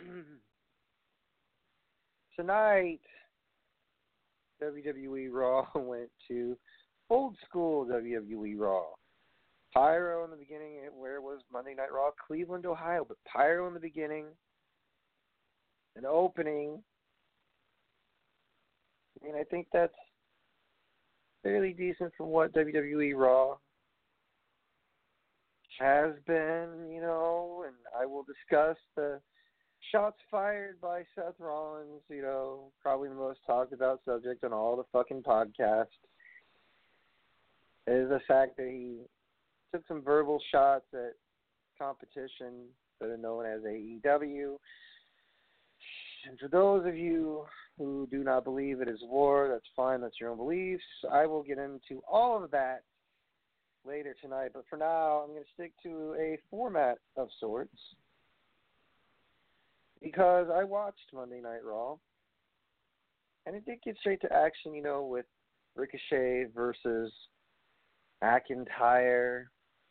Tonight, WWE Raw went to old school WWE Raw. Pyro in the beginning, where was Monday Night Raw? Cleveland, Ohio, but Pyro in the beginning, an opening. I mean, I think that's fairly decent from what WWE Raw has been, you know, and I will discuss the shots fired by Seth Rollins, you know, probably the most talked about subject on all the fucking podcasts. Is the fact that he took some verbal shots at competition that are known as AEW. And for those of you who do not believe it is war, that's fine, that's your own beliefs. I will get into all of that later tonight, but for now, I'm going to stick to a format of sorts because I watched Monday Night Raw and it did get straight to action, you know, with Ricochet versus McIntyre.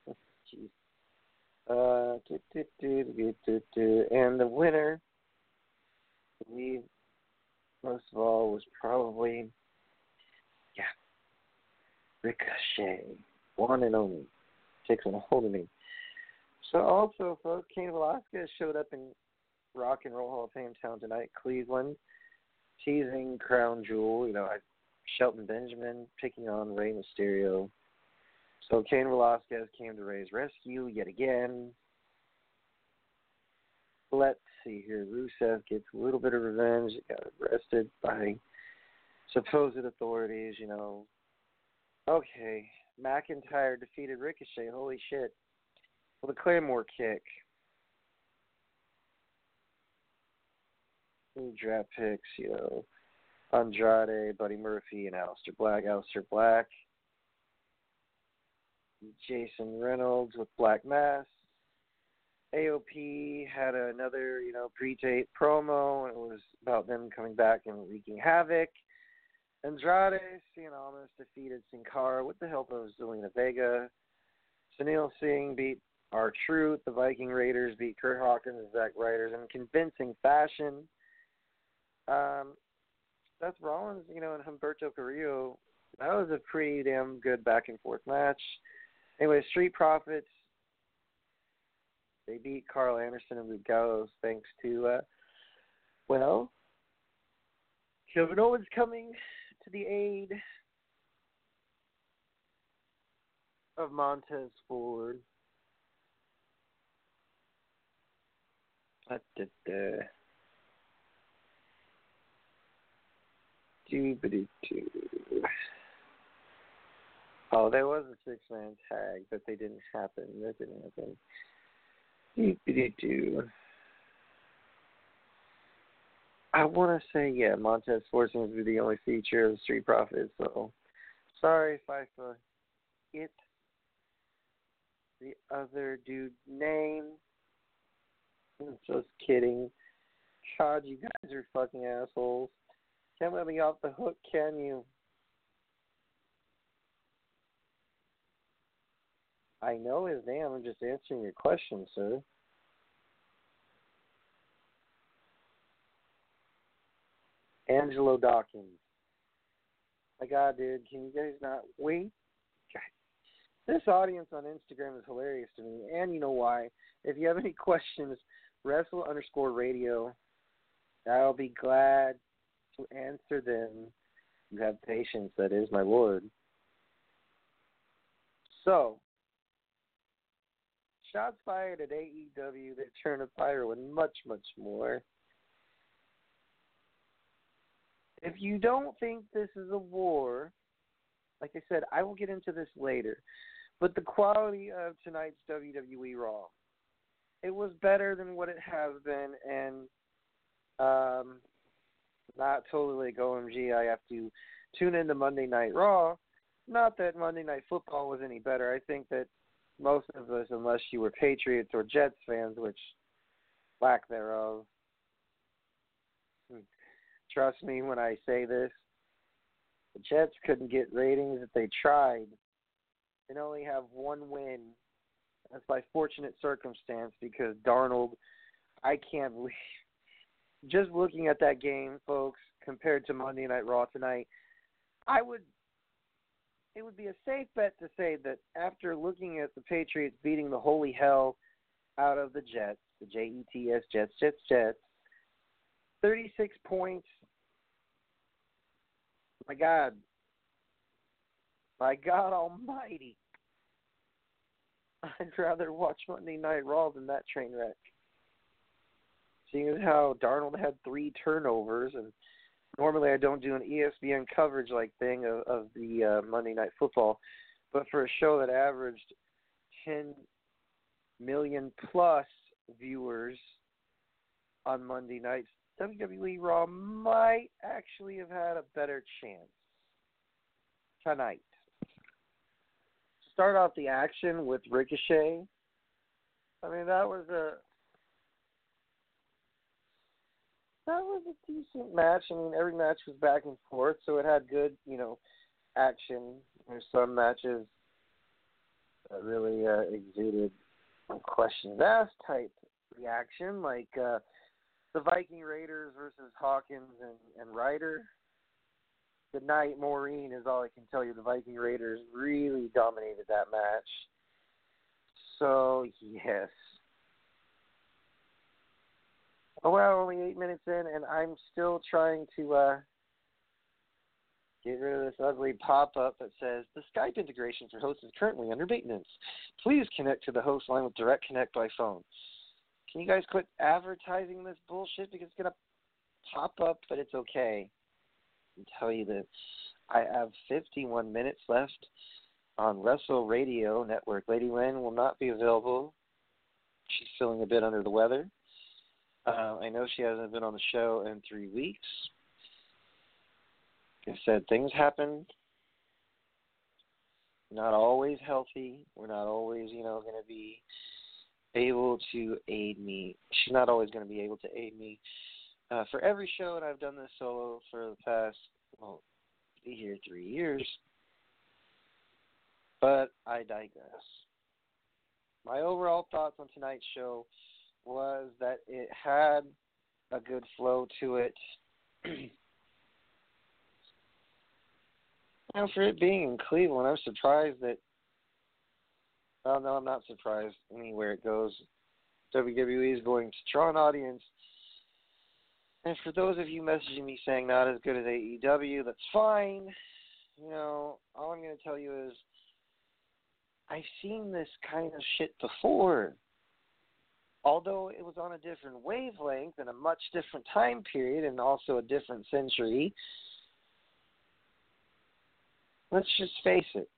Jeez. Uh, do, do, do, do, do, and the winner, I believe, most of all, was probably, yeah, Ricochet, one and only, takes on a hold of me. So also, folks, Cain Velasquez showed up in Rock and Roll Hall of Fame town tonight, Cleveland, teasing Crown Jewel. You know, I, Shelton Benjamin picking on Rey Mysterio. So Cain Velasquez came to Ray's rescue yet again. Let's see here. Rusev gets a little bit of revenge. He got arrested by supposed authorities, you know. Okay. McIntyre defeated Ricochet. Holy shit. With a Claymore kick. Draft picks, you know. Andrade, Buddy Murphy, and Aleister Black. Aleister Black. Jason Reynolds with Black Mass. AOP had another, you know, pre-tape promo, it was about them coming back and wreaking havoc. Andrade Cien Almas defeated Sin Cara with the help of Zelina Vega. Sunil Singh beat R Truth. The Viking Raiders beat Kurt Hawkins and Zack Ryder in convincing fashion. Um, Seth Rollins, you know, and Humberto Carrillo, that was a pretty damn good back and forth match. Anyway, Street Profits, they beat Karl Anderson and Luke Gallows thanks to, uh, well, Kevin Owens coming to the aid of Montez Ford. Da-da-da. Oh, there was a six man tag, but they didn't happen. That didn't happen. I want to say, yeah, Montez Ford seems to be the only feature of the Street Profits, so sorry if I forget the other dude's name. I'm just kidding. God, you guys are fucking assholes. Can't let me off the hook, can you? I know his name. I'm just answering your question, sir. Angelo Dawkins. My God, dude, can you guys not wait? God. This audience on Instagram is hilarious to me, and you know why. If you have any questions, wrestle underscore radio. I'll be glad answer them. You have patience, that is my Lord. So, shots fired at AEW that turn of fire with much, much more. If you don't think this is a war, like I said, I will get into this later. But the quality of tonight's WWE Raw, it was better than what it has been, and um, not totally like OMG. I have to tune into Monday Night Raw. Not that Monday Night Football was any better. I think that most of us, unless you were Patriots or Jets fans, which lack thereof, trust me when I say this, the Jets couldn't get ratings if they tried and only have one win. That's by fortunate circumstance because Darnold, I can't believe. Just looking at that game, folks, compared to Monday Night Raw tonight, I would. It would be a safe bet to say that after looking at the Patriots beating the holy hell out of the Jets, the J E T S Jets, Jets, Jets, 36 points. My God, My God Almighty, I'd rather watch Monday Night Raw than that train wreck. Seeing as how Darnold had three turnovers, and normally I don't do an ESPN coverage like thing of, of the uh, Monday Night Football, but for a show that averaged 10 million plus viewers on Monday nights, WWE Raw might actually have had a better chance tonight start off the action with Ricochet. I mean, that was a that was a decent match. I mean, every match was back and forth, so it had good, you know, action. There's some matches that really uh, exuded questions asked type reaction, like uh, the Viking Raiders versus Hawkins and, and Ryder. Good night, Maureen, is all I can tell you. The Viking Raiders really dominated that match. So, yes. Oh, well, only eight minutes in, and I'm still trying to uh, get rid of this ugly pop up that says the Skype integration for hosts is currently under maintenance. Please connect to the host line with direct connect by phone. Can you guys quit advertising this bullshit because it's going to pop up, but it's okay and tell you that I have 51 minutes left on Wrestle Radio Network. Lady Lynn will not be available. She's feeling a bit under the weather. Uh, I know she hasn't been on the show in three weeks. I said, things happen. Not always healthy. We're not always, you know, going to be able to aid me. She's not always going to be able to aid me uh, for every show, and I've done this solo for the past, well, be here three years. But I digress. My overall thoughts on tonight's show was that it had a good flow to it. and for it being in Cleveland, I'm surprised that. Well, no, I'm not surprised anywhere it goes. WWE is going to draw an audience and for those of you messaging me saying not as good as AEW, that's fine. You know, all I'm going to tell you is I've seen this kind of shit before. Although it was on a different wavelength and a much different time period and also a different century, let's just face it.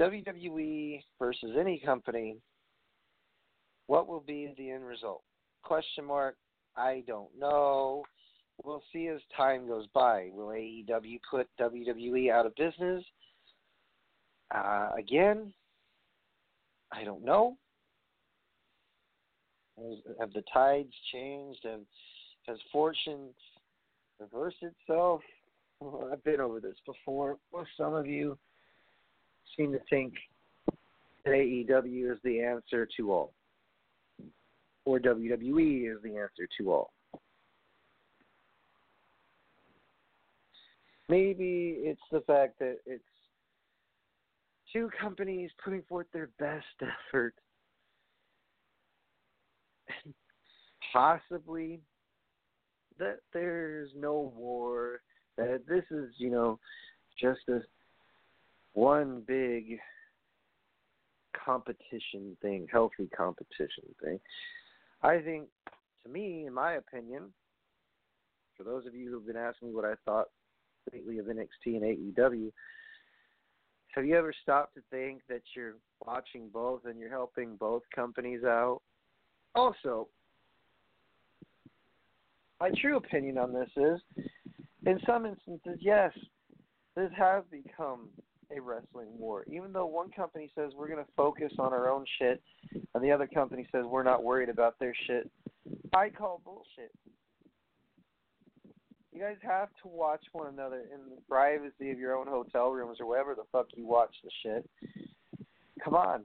WWE versus any company, what will be the end result? Question mark, I don't know. We'll see as time goes by. Will AEW put WWE out of business? Uh, again, I don't know. Have the tides changed? Have, has fortune reversed itself? Well, I've been over this before. Well, some of you seem to think that AEW is the answer to all or WWE is the answer to all. Maybe it's the fact that it's two companies putting forth their best effort. And possibly that there's no war, that this is, you know, just a one big competition thing, healthy competition thing. I think, to me, in my opinion, for those of you who've been asking me what I thought lately of NXT and AEW, have you ever stopped to think that you're watching both and you're helping both companies out? Also, my true opinion on this is, in some instances, yes, this has become a wrestling war. Even though one company says we're going to focus on our own shit, and the other company says we're not worried about their shit, I call bullshit. You guys have to watch one another in the privacy of your own hotel rooms or wherever the fuck you watch the shit. Come on.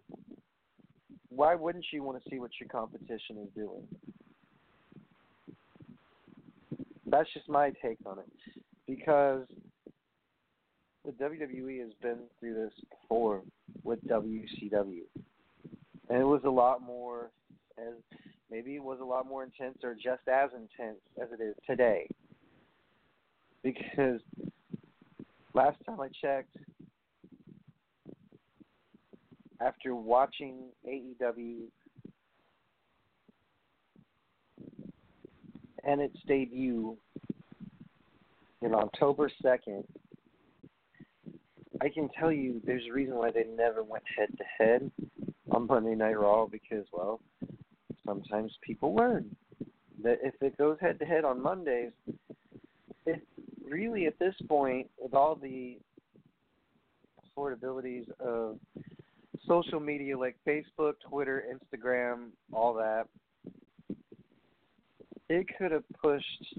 Why wouldn't you want to see what your competition is doing? That's just my take on it. Because the WWE has been through this before with WCW. And it was a lot more as maybe it was a lot more intense or just as intense as it is today. Because last time I checked after watching AEW and its debut in October 2nd, I can tell you there's a reason why they never went head to head on Monday Night Raw because, well, sometimes people learn that if it goes head to head on Mondays, it really at this point, with all the affordabilities of social media like Facebook, Twitter, Instagram, all that, it could have pushed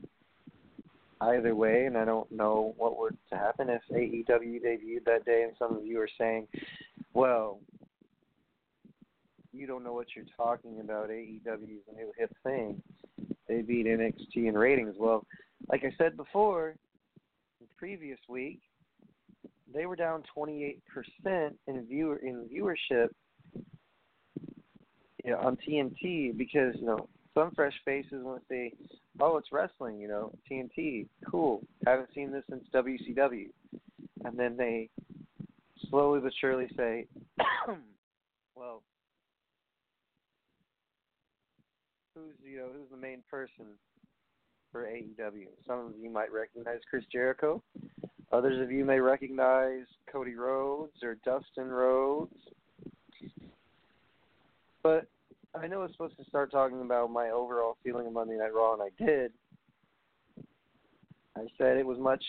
either way, and I don't know what would happen if AEW debuted that day, and some of you are saying, "Well, you don't know what you're talking about. AEW is a new hip thing. They beat NXT in ratings." Well, like I said before, the previous week, they were down 28% in viewer in viewership you on TNT because you know some fresh faces to say, "Oh, it's wrestling," you know, TNT, cool. Haven't seen this since WCW, and then they slowly but surely say, "Well, who's you know who's the main person for AEW?" Some of you might recognize Chris Jericho. Others of you may recognize Cody Rhodes or Dustin Rhodes. But I know I was supposed to start talking about my overall feeling of Monday Night Raw, and I did. I said it was much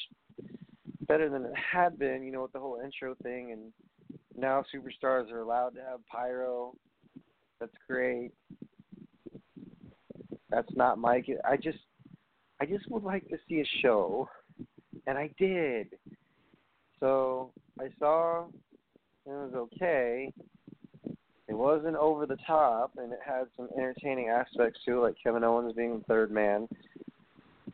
better than it had been, you know, with the whole intro thing, and now superstars are allowed to have pyro. That's great. That's not my. I just, I just would like to see a show, and I did. So I saw it was okay. It wasn't over the top, and it had some entertaining aspects to it, like Kevin Owens being the third man,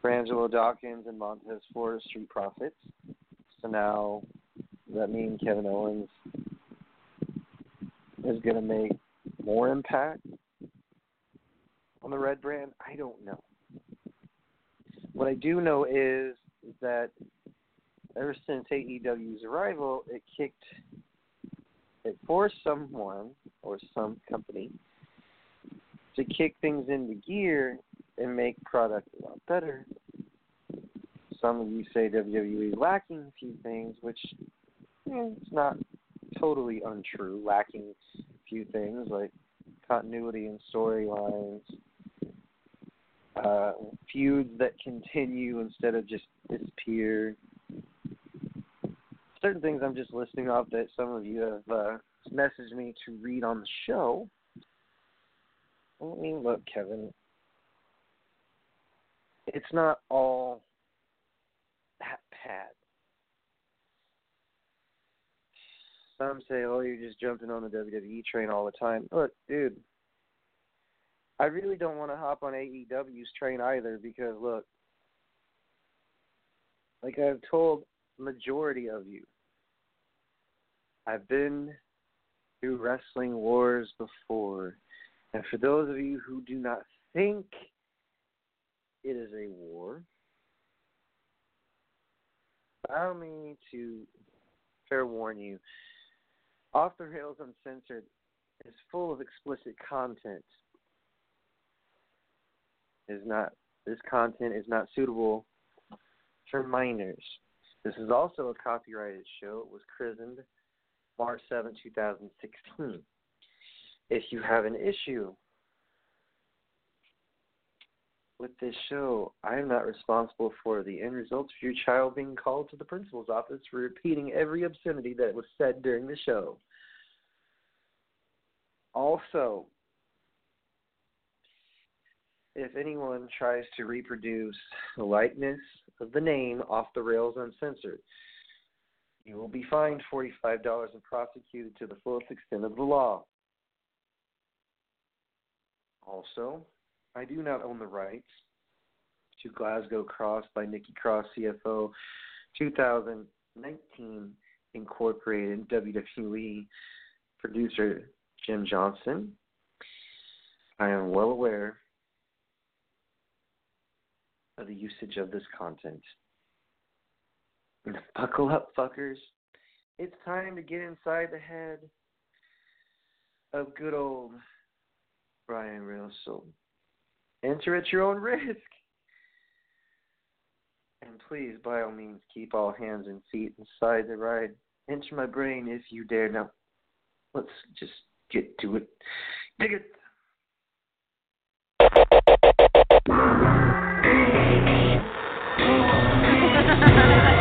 Angelo Dawkins and Montez Ford, Street Profits. So now, does that mean Kevin Owens is going to make more impact on the red brand? I don't know. What I do know is that ever since AEW's arrival, it kicked forced someone or some company to kick things into gear and make product a lot better. Some of you say WWE lacking a few things, which eh, it's not totally untrue, lacking a few things like continuity and storylines, uh, feuds that continue instead of just disappear. Certain things I'm just listing off that some of you have uh, messaged me to read on the show. I mean, look, Kevin, it's not all that bad. Some say, oh, you're just jumping on the WWE train all the time. Look, dude, I really don't want to hop on AEW's train either because, look, like I've told majority of you, I've been through wrestling wars before. And for those of you who do not think it is a war, allow me to fair warn you. Off the Rails Uncensored is full of explicit content. Is not this content is not suitable for minors. This is also a copyrighted show. It was christened March 7, 2016. If you have an issue with this show, I am not responsible for the end results of your child being called to the principal's office for repeating every obscenity that was said during the show. Also, if anyone tries to reproduce the likeness of the name off the rails uncensored, you will be fined $45 and prosecuted to the fullest extent of the law. Also, I do not own the rights to Glasgow Cross by Nikki Cross CFO 2019 Incorporated WWE producer Jim Johnson. I am well aware of the usage of this content. Buckle up, fuckers. It's time to get inside the head of good old Brian Russell. Enter at your own risk. And please, by all means, keep all hands and feet inside the ride. Enter my brain if you dare. Now, let's just get to it. Dig it. All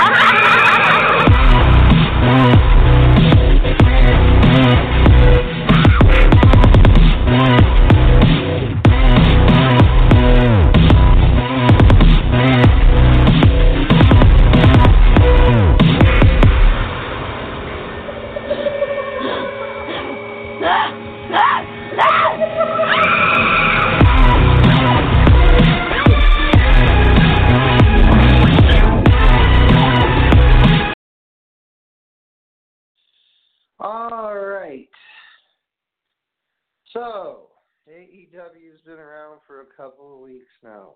couple of weeks now.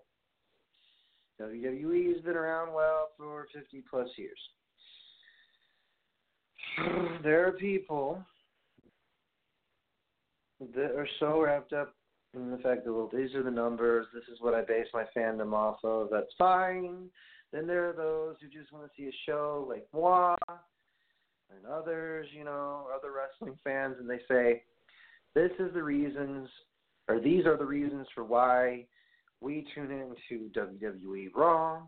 WWE's been around, well, for 50 plus years. There are people that are so wrapped up in the fact that, well, these are the numbers, this is what I base my fandom off of, that's fine. Then there are those who just want to see a show like moi and others, you know, other wrestling fans, and they say, this is the reasons, or these are the reasons for why we tune into WWE Raw,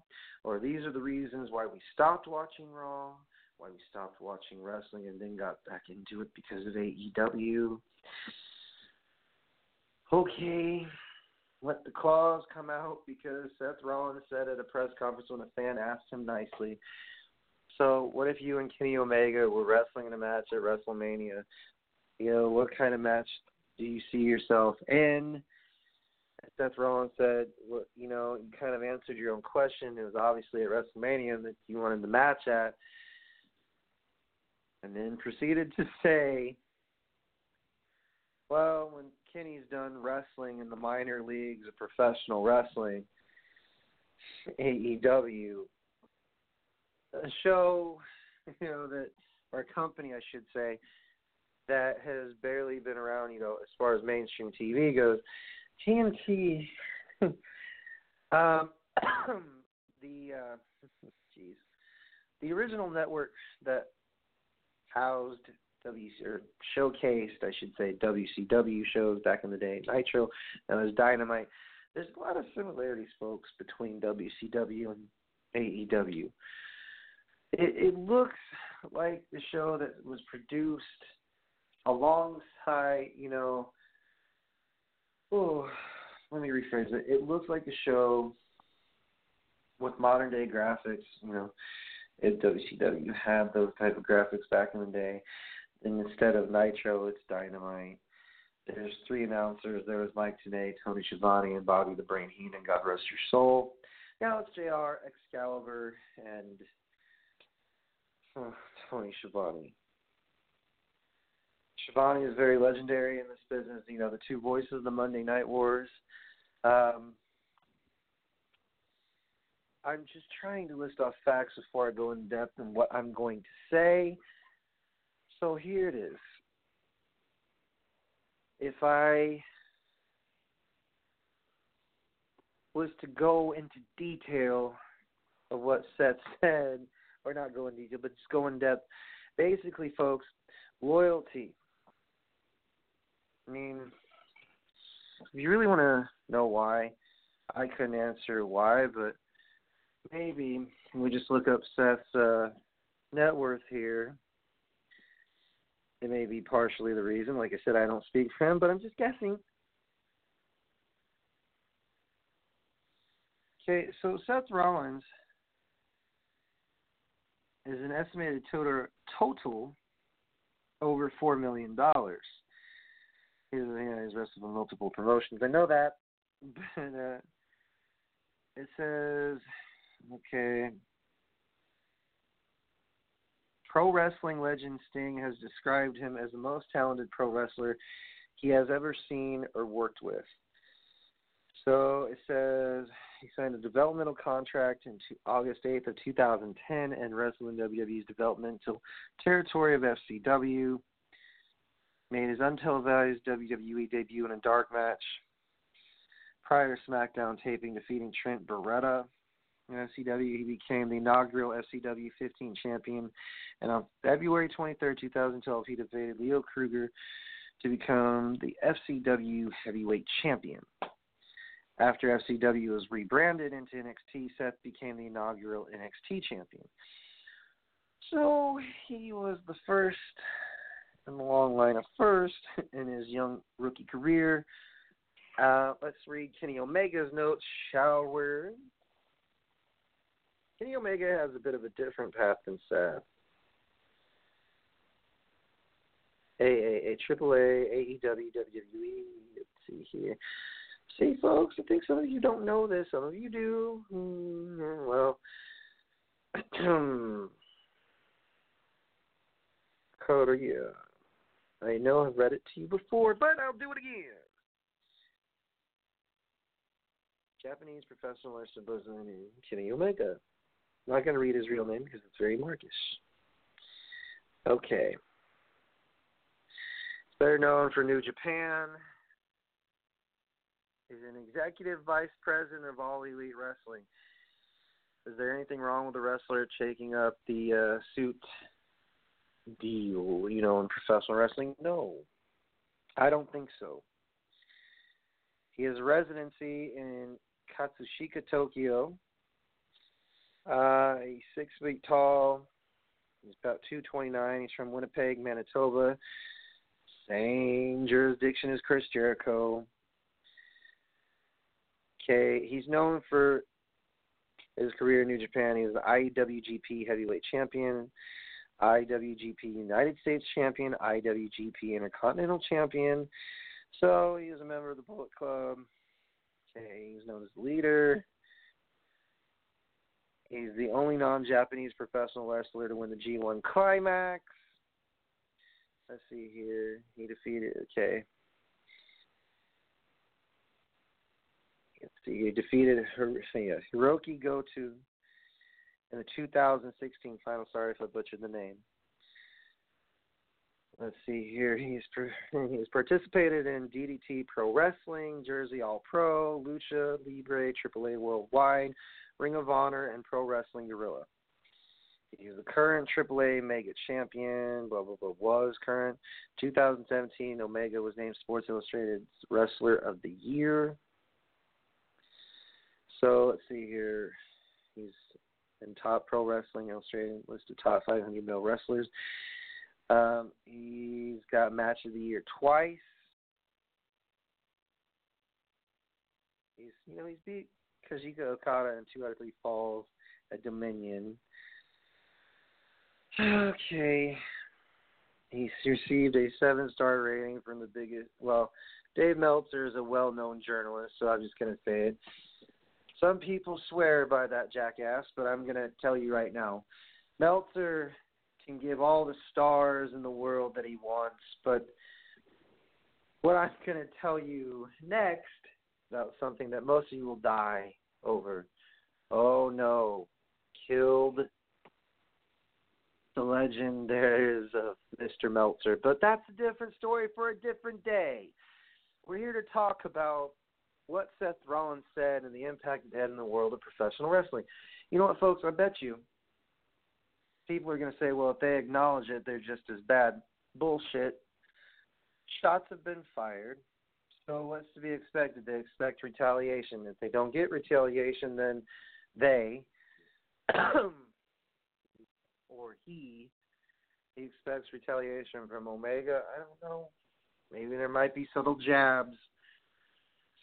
or these are the reasons why we stopped watching Raw, why we stopped watching wrestling and then got back into it because of AEW. Okay, let the claws come out because Seth Rollins said at a press conference when a fan asked him nicely, so what if you and Kenny Omega were wrestling in a match at WrestleMania? You know, what kind of match do you see yourself in? Seth Rollins said, well, you know, you kind of answered your own question. It was obviously at WrestleMania that you wanted the match at. And then proceeded to say, well, when Kenny's done wrestling in the minor leagues of professional wrestling, AEW, a show, you know, that or a company, I should say, that has barely been around, you know, as far as mainstream TV goes. TNT, um, the uh, the original network that housed WC or showcased, I should say, WCW shows back in the day, Nitro, and was Dynamite. There's a lot of similarities, folks, between WCW and AEW it, it looks like the show that was produced alongside, you know, oh, let me rephrase it. It looks like a show with modern day graphics, you know, if WCW had those type of graphics back in the day. And instead of Nitro, it's Dynamite. There's three announcers. There was Mike Tenay, Tony Schiavone, and Bobby the Brain Heenan. God rest your soul. Now it's JR, Excalibur, and oh, Tony Schiavone. Schiavone is very legendary in this business. You know, the two voices of the Monday Night Wars. Um, I'm just trying to list off facts before I go in depth and what I'm going to say. So here it is. If I was to go into detail of what Seth said, or not go in detail, but just go in depth. Basically, folks, loyalty. I mean, if you really want to know why, I couldn't answer why, but maybe we just look up Seth's uh, net worth here. It may be partially the reason. Like I said, I don't speak for him, but I'm just guessing. Okay, so Seth Rollins is an estimated total total over four million dollars. He's, you know, he's wrestled in multiple promotions. I know that, but uh, it says okay. Pro wrestling legend Sting has described him as the most talented pro wrestler he has ever seen or worked with. So it says he signed a developmental contract in August 8th of 2010 and wrestled in WWE's developmental territory of FCW. Made his untelevised WWE debut in a dark match prior to SmackDown taping, defeating Trent Beretta. In FCW, he became the inaugural FCW 15 champion, and on February 23, 2012, he defeated Leo Kruger to become the FCW heavyweight champion. After FCW was rebranded into NXT, Seth became the inaugural NXT champion. So he was the first in the long line of first in his young rookie career. Uh, let's read Kenny Omega's notes, shall we? Kenny Omega has a bit of a different path than Seth. AAA, AAA, AEW, WWE. Let's see here. See, folks, I think some of you don't know this. Some of you do. Mm, well, Coda, yeah. I know I've read it to you before, but I'll do it again. Japanese professional wrestler Buzan Kenny Omega. Not going to read his real name because it's very Markish. Okay. He's better known for New Japan, He's an executive vice president of All Elite Wrestling. Is there anything wrong with the wrestler taking up the uh, suit deal, you know, in professional wrestling? No, I don't think so. He has a residency in Katsushika, Tokyo. Uh, he's six feet tall. He's about 229. He's from Winnipeg, Manitoba. Same jurisdiction as Chris Jericho. Okay, he's known for his career in New Japan. He's the IWGP Heavyweight Champion, IWGP United States Champion, IWGP Intercontinental Champion. So he is a member of the Bullet Club. Okay, he's known as the leader. He's the only non-Japanese professional wrestler to win the G1 Climax. Let's see here. He defeated. Okay, Let's see. He defeated Hirooki Goto in the 2016 final. Sorry if I butchered the name. Let's see here. He's he's participated in DDT Pro Wrestling, Jersey All Pro, Lucha Libre, AAA Worldwide, Ring of Honor, and Pro Wrestling Guerrilla. He's the current AAA Mega Champion. Blah blah blah. Was current. 2017, Omega was named Sports Illustrated Wrestler of the Year. So let's see here. He's in top pro wrestling illustrated list of top 500 male wrestlers. Um, he's got match of the year twice. He's you know he's beat Kazuchika Okada in two out of three falls at Dominion. Okay. He's received a seven star rating from the biggest well, Dave Meltzer is a well known journalist, so I'm just gonna say it Some people swear by that jackass, but I'm going to tell you right now. Meltzer can give all the stars in the world that he wants, but what I'm going to tell you next about something that most of you will die over. Oh no, killed the legend there is of Mr. Meltzer. But that's a different story for a different day. We're here to talk about what Seth Rollins said and the impact it had in the world of professional wrestling. You know what, folks? I bet you people are going to say, well, if they acknowledge it, they're just as bad. Bullshit. Shots have been fired. So what's to be expected? They expect retaliation. If they don't get retaliation, then they or he he expects retaliation from Omega. I don't know. Maybe there might be subtle jabs.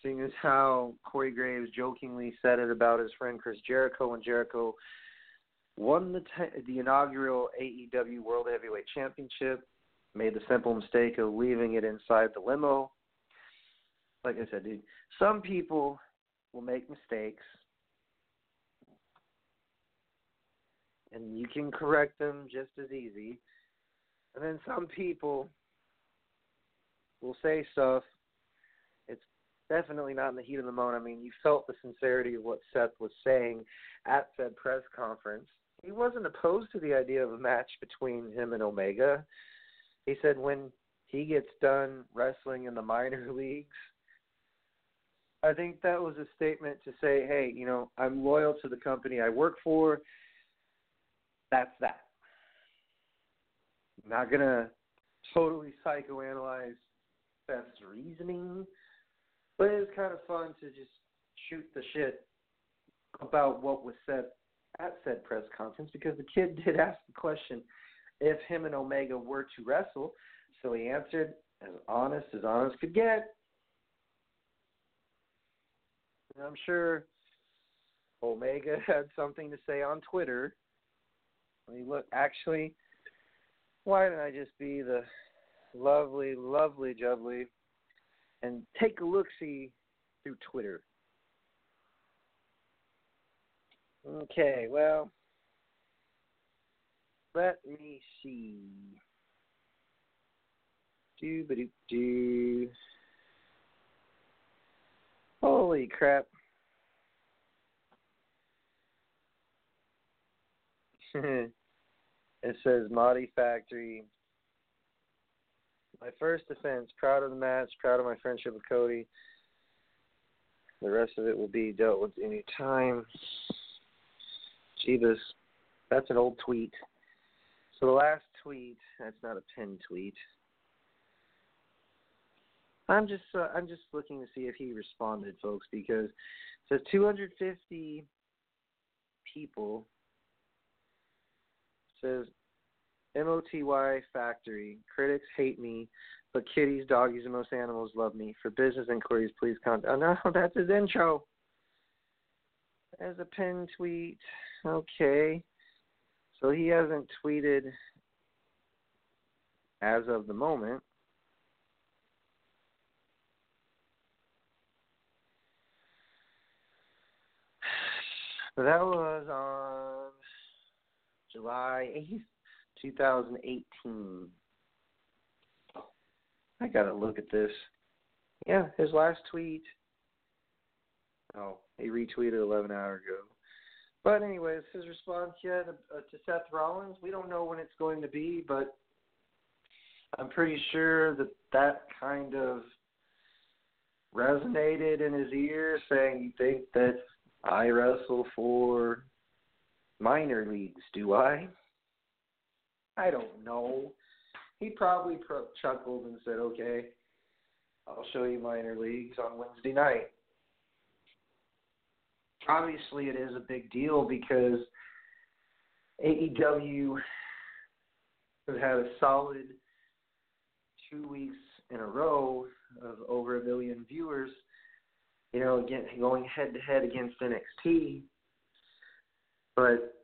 As how Corey Graves jokingly said it about his friend Chris Jericho when Jericho won the t- the inaugural AEW World Heavyweight Championship, made the simple mistake of leaving it inside the limo. Like I said, dude, some people will make mistakes and you can correct them just as easy. And then some people will say stuff. Definitely not in the heat of the moment. I mean, you felt the sincerity of what Seth was saying at said press conference. He wasn't opposed to the idea of a match between him and Omega. He said when he gets done wrestling in the minor leagues, I think that was a statement to say, hey, you know, I'm loyal to the company I work for that's that. Not gonna totally psychoanalyze Seth's reasoning, but it was kind of fun to just shoot the shit about what was said at said press conference because the kid did ask the question if him and Omega were to wrestle, so he answered as honest as honest could get. And I'm sure Omega had something to say on Twitter let me look. Actually, why don't I just be the lovely, lovely jubbly and take a look see through Twitter? Okay, well, let me see. Do ba do. Holy crap. it says MOTY Factory. My first defense, proud of the match, proud of my friendship with Cody. The rest of it will be dealt with any time. Jeebus. That's an old tweet. So the last tweet, that's not a pinned tweet. I'm just uh, I'm just looking to see if he responded, folks, because says 250 people says MOTY Factory. Critics hate me, but kitties, doggies, and most animals love me. For business inquiries, please contact. Oh, no, that's his intro. As a pin tweet. Okay. So he hasn't tweeted as of the moment. That was on July 8th, 2018. I got to look at this. Yeah, his last tweet. Oh, he retweeted 11 hours ago. But anyways, his response yet uh, to Seth Rollins, we don't know when it's going to be, but I'm pretty sure that that kind of resonated in his ear, saying you think that I wrestle for minor leagues, do I? I don't know. He probably pro- chuckled and said, "Okay, I'll show you minor leagues on Wednesday night." Obviously, it is a big deal because AEW has had a solid two weeks in a row of over a million viewers. You know, again, going head to head against NXT but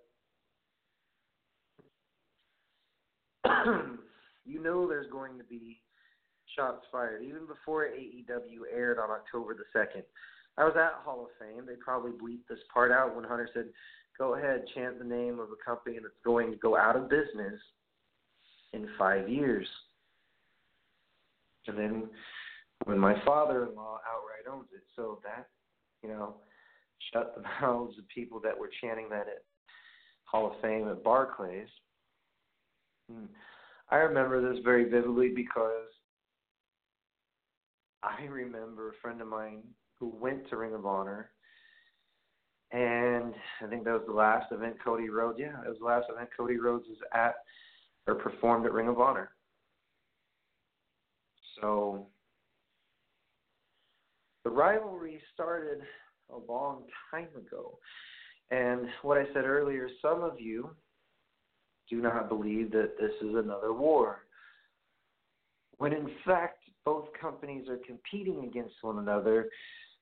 you know there's going to be shots fired. Even before AEW aired on October the 2nd, I was at Hall of Fame. They probably bleeped this part out when Hunter said, "Go ahead, chant the name of a company that's going to go out of business in five years." And then when my father-in-law outright owns it, so that you know, shut the mouths of people that were chanting that at Hall of Fame at Barclays. Hmm. I remember this very vividly because I remember a friend of mine who went to Ring of Honor, and I think that was the last event Cody Rhodes. Yeah, it was the last event Cody Rhodes was at or performed at Ring of Honor. So the rivalry started a long time ago. And what I said earlier, some of you do not believe that this is another war. When in fact, both companies are competing against one another,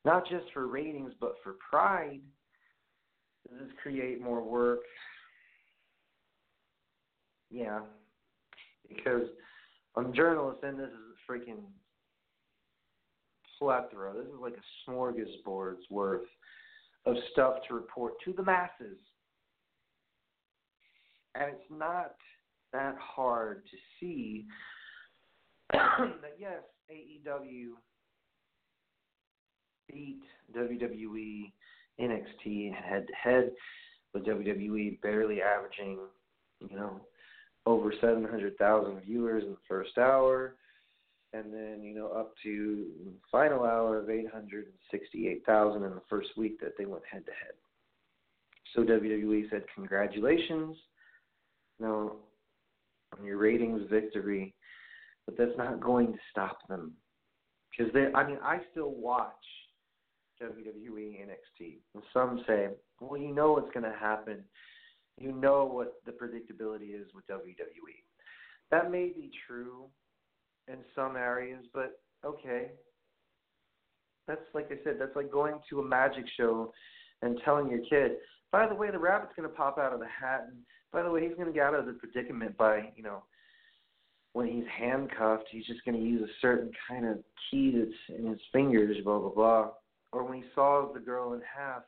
not just for ratings, but for pride. Does this create more work? Yeah. Because I'm a journalist and this is a freaking plethora. This is like a smorgasbord's worth of stuff to report to the masses. And it's not that hard to see that yes, AEW beat WWE NXT head to head, with WWE barely averaging, you know, over 700,000 viewers in the first hour and then you know up to the final hour of 868,000 in the first week that they went head to head. So WWE said congratulations, on your ratings victory, but that's not going to stop them because they. I mean, I still watch WWE NXT, and some say, well, you know what's going to happen. You know what the predictability is with WWE. That may be true in some areas, but okay. That's like I said, that's like going to a magic show and telling your kid, by the way, the rabbit's going to pop out of the hat, and by the way, he's going to get out of the predicament by, you know, when he's handcuffed, he's just going to use a certain kind of key that's in his fingers, blah blah blah. Or when he saws the girl in half,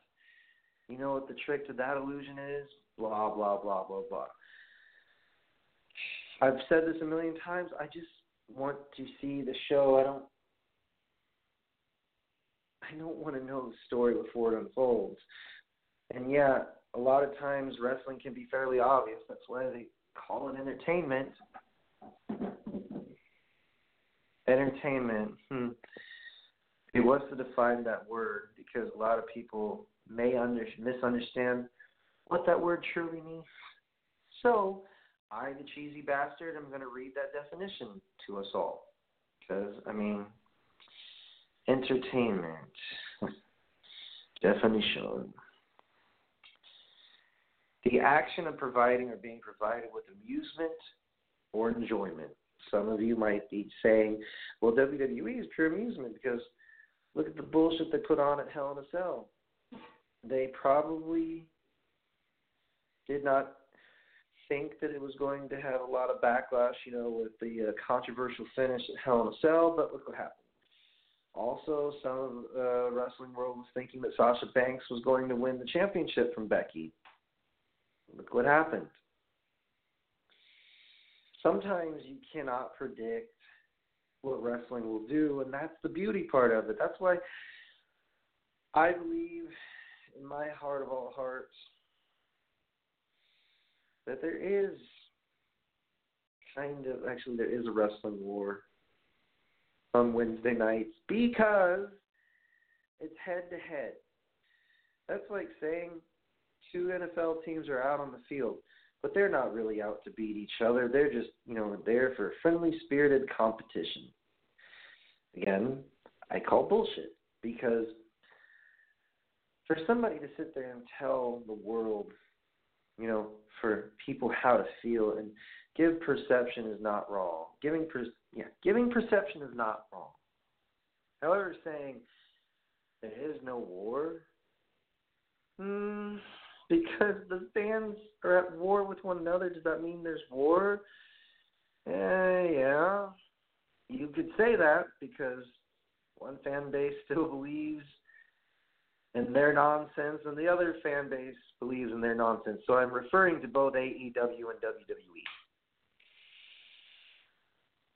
you know what the trick to that illusion is? Blah blah blah blah blah. I've said this a million times. I just want to see the show. I don't I don't want to know the story before it unfolds. And yeah, a lot of times wrestling can be fairly obvious. That's why they call it entertainment. Entertainment. Hmm. It was to define that word because a lot of people may under, misunderstand what that word truly means. So I, the cheesy bastard, am going to read that definition to us all. Because, I mean, entertainment. Definition. The action of providing or being provided with amusement or enjoyment. Some of you might be saying, well, WWE is pure amusement because look at the bullshit they put on at Hell in a Cell. They probably did not think that it was going to have a lot of backlash, you know, with the uh, controversial finish at Hell in a Cell, but look what happened. Also, some of the uh, wrestling world was thinking that Sasha Banks was going to win the championship from Becky. Look what happened. Sometimes you cannot predict what wrestling will do, and that's the beauty part of it. That's why I believe in my heart of all hearts that there is kind of actually there is a wrestling war on Wednesday nights because it's head to head. That's like saying two NFL teams are out on the field, but they're not really out to beat each other. They're just, you know, there for friendly spirited competition. Again, I call bullshit because for somebody to sit there and tell the world you know, for people how to feel and give perception is not wrong. Giving per, yeah, giving perception is not wrong. However, saying there is no war, hmm, because the fans are at war with one another, does that mean there's war? Eh, yeah, you could say that because one fan base still believes and their nonsense, and the other fan base believes in their nonsense. So I'm referring to both AEW and WWE.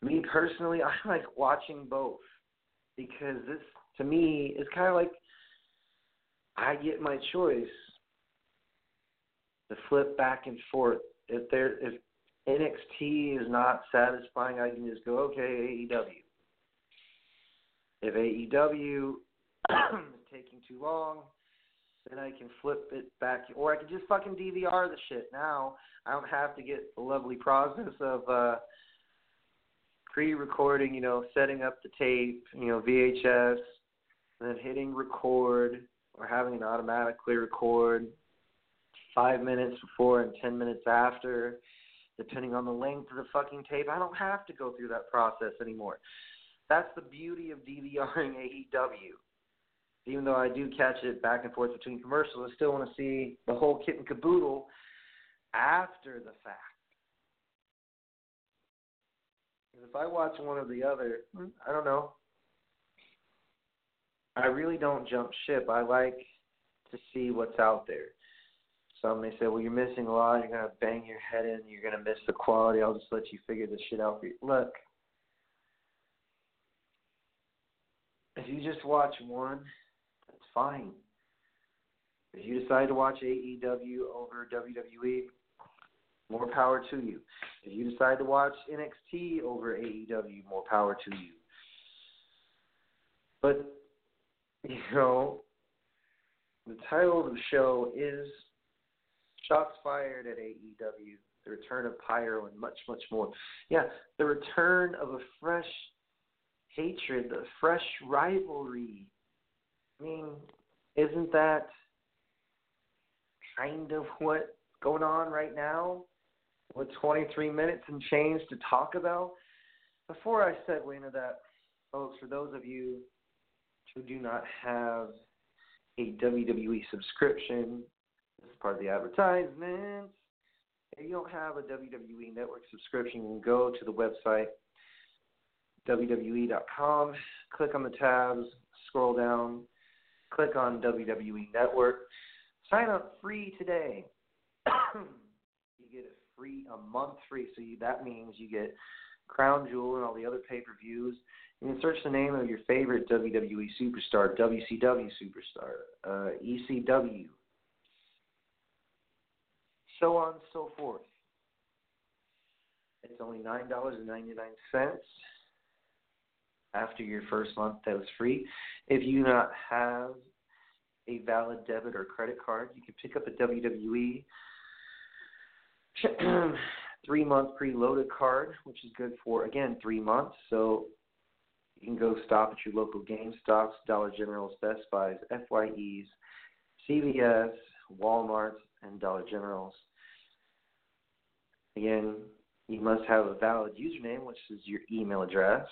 Me personally, I like watching both because this, to me, is kind of like I get my choice to flip back and forth. If there, if NXT is not satisfying, I can just go, okay, AEW. If AEW is taking too long, then I can flip it back, or I can just fucking DVR the shit. Now I don't have to get the lovely process of uh, pre-recording, you know, setting up the tape, you know, VHS, and then hitting record or having it automatically record five minutes before and ten minutes after, depending on the length of the fucking tape. I don't have to go through that process anymore. That's the beauty of DVRing AEW. Even though I do catch it back and forth between commercials, I still want to see the whole kit and caboodle after the fact. If I watch one or the other, I don't know. I really don't jump ship. I like to see what's out there. Some may say, well, you're missing a lot. You're going to bang your head in. You're going to miss the quality. I'll just let you figure this shit out for you. Look, if you just watch one, that's fine. If you decide to watch AEW over WWE, more power to you. If you decide to watch NXT over AEW, more power to you. But, you know, the title of the show is Shots Fired at AEW, The Return of Pyro, and much, much more. Yeah, the return of a fresh hatred, a fresh rivalry. I mean, isn't that kind of what's going on right now? With 23 minutes and change to talk about? Before I segue into that, folks, for those of you who do not have a WWE subscription, this is part of the advertisement. If you don't have a WWE Network subscription, you can go to the website WWE.com, click on the tabs, scroll down, click on WWE Network, sign up free today. you get it free, a month free. So you, that means you get Crown Jewel and all the other pay per views. You can search the name of your favorite WWE superstar, WCW superstar, uh, ECW, so on and so forth. It's only nine dollars and ninety nine cents after your first month that was free. If you do not have a valid debit or credit card, you can pick up a WWE three month preloaded card, which is good for again three months. So you can go stop at your local GameStops, Dollar Generals, Best Buys, FYEs, CVS, Walmart, and Dollar Generals. Again, you must have a valid username, which is your email address.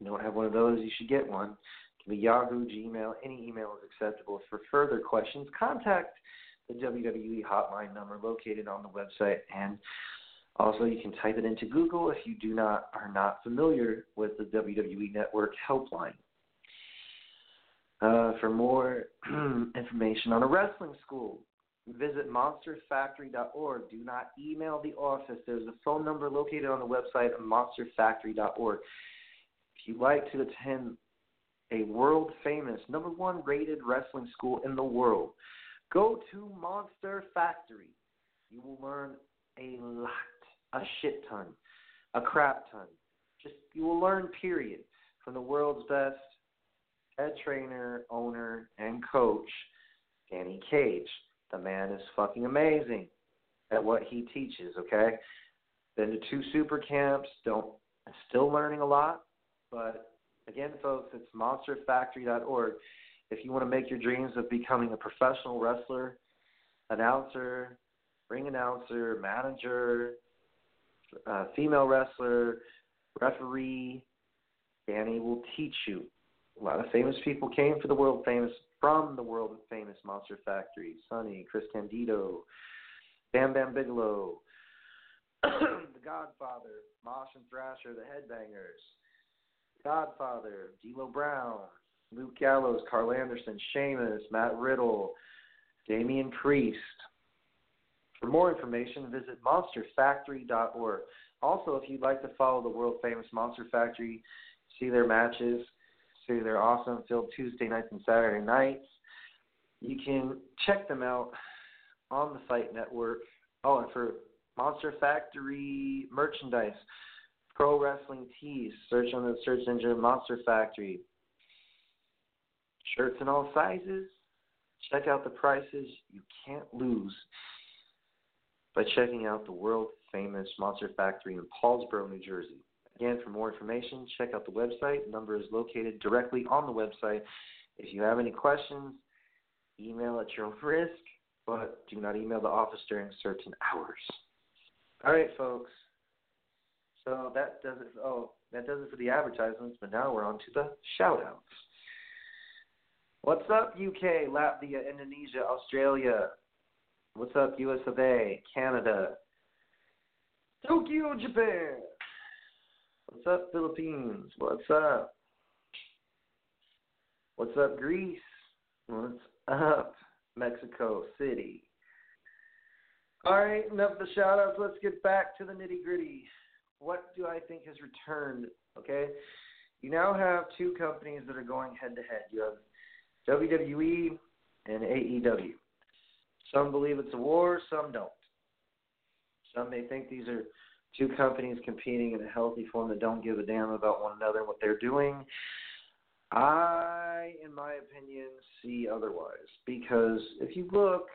If you don't have one of those, you should get one. It can be Yahoo, Gmail, any email is acceptable. For further questions, contact the WWE hotline number located on the website, and also you can type it into Google if you do not are not familiar with the WWE Network helpline. Uh, for more information on a wrestling school, visit monsterfactory.org. Do not email the office. There's a phone number located on the website monsterfactory.org. If you'd like to attend a world famous, number one rated wrestling school in the world, Go to Monster Factory. You will learn a lot, a shit ton, a crap ton. Just you will learn, period, from the world's best head trainer, owner, and coach, Danny Cage. The man is fucking amazing at what he teaches. Okay, been to two super camps. Don't still learning a lot, but again, folks, it's monsterfactory.org if you want to make your dreams of becoming a professional wrestler, announcer, ring announcer, manager, uh, female wrestler, referee, Danny will teach you. A lot of famous people came for the world famous from the world famous Monster Factory. Sunny, Chris Candido, Bam Bam Bigelow, The Godfather, Mosh and Thrasher, The Headbangers, Godfather, D'Lo Brown, Luke Gallows, Karl Anderson, Sheamus, Matt Riddle, Damian Priest. For more information, visit monsterfactory.org. Also, if you'd like to follow the world famous Monster Factory, see their matches, see their awesome filled Tuesday nights and Saturday nights, you can check them out on the Fight Network. Oh, and for Monster Factory merchandise, pro wrestling tees, search on the search engine Monster Factory. Shirts in all sizes. Check out the prices. You can't lose by checking out the world famous Monster Factory in Paulsboro, New Jersey. Again, for more information, check out the website. The number is located directly on the website. If you have any questions, email at your own risk, but do not email the office during certain hours. All right, folks. So that does it. Oh, that does it for the advertisements. But now we're on to the shout outs. What's up, UK, Latvia, Indonesia, Australia? What's up, US of A, Canada, Tokyo, Japan? What's up, Philippines? What's up? What's up, Greece? What's up, Mexico City? All right, enough of the shout outs. Let's get back to the nitty gritty. What do I think has returned? Okay. You now have two companies that are going head to head. You have WWE and AEW. Some believe it's a war, some don't. Some may think these are two companies competing in a healthy form that don't give a damn about one another and what they're doing. I, in my opinion, see otherwise. Because if you look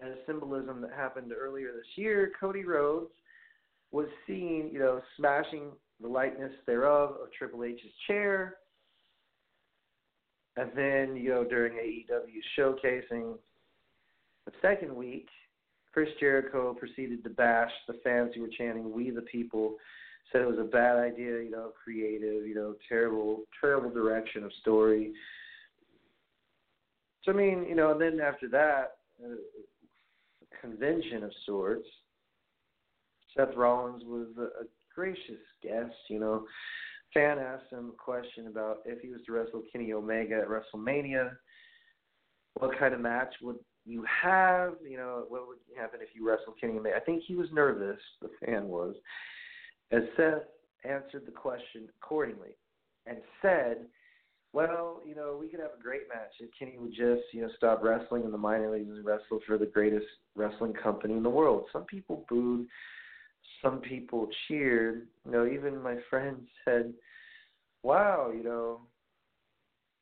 at a symbolism that happened earlier this year, Cody Rhodes was seen, you know, smashing the likeness thereof of Triple H's chair. And then, you know, during AEW showcasing the second week, Chris Jericho proceeded to bash the fans who were chanting "We the People," said it was a bad idea, you know, creative, you know, terrible, terrible direction of story. So I mean, you know, and then after that, uh, convention of sorts. Seth Rollins was a, a gracious guest. You know, fan asked him a question about if he was to wrestle Kenny Omega at WrestleMania, what kind of match would you have? You know, what would happen if you wrestled Kenny? I think he was nervous. The fan was. As Seth answered the question accordingly, and said, "Well, you know, we could have a great match if Kenny would just, you know, stop wrestling in the minor leagues and wrestle for the greatest wrestling company in the world." Some people booed some people cheered. You know, even my friend said, "Wow, you know,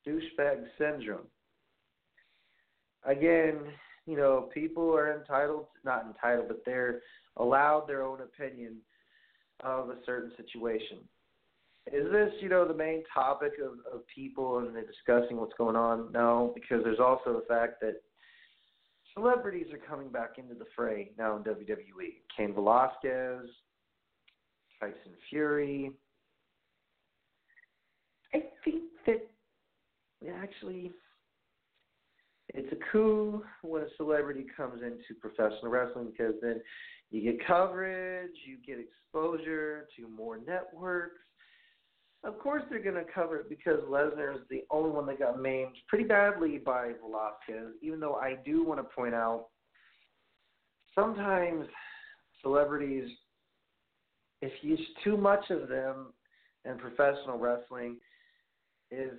douchebag syndrome." Again, you know, people are entitled, not entitled, but they're allowed their own opinion of a certain situation. Is this, you know, the main topic of, of people and they're discussing what's going on? No, because there's also the fact that celebrities are coming back into the fray now in WWE. Cain Velasquez, Tyson Fury. I think that actually it's a coup when a celebrity comes into professional wrestling because then you get coverage, you get exposure to more networks. Of course, they're going to cover it because Lesnar is the only one that got maimed pretty badly by Velasquez. Even though I do want to point out, sometimes celebrities, if you use too much of them in professional wrestling, is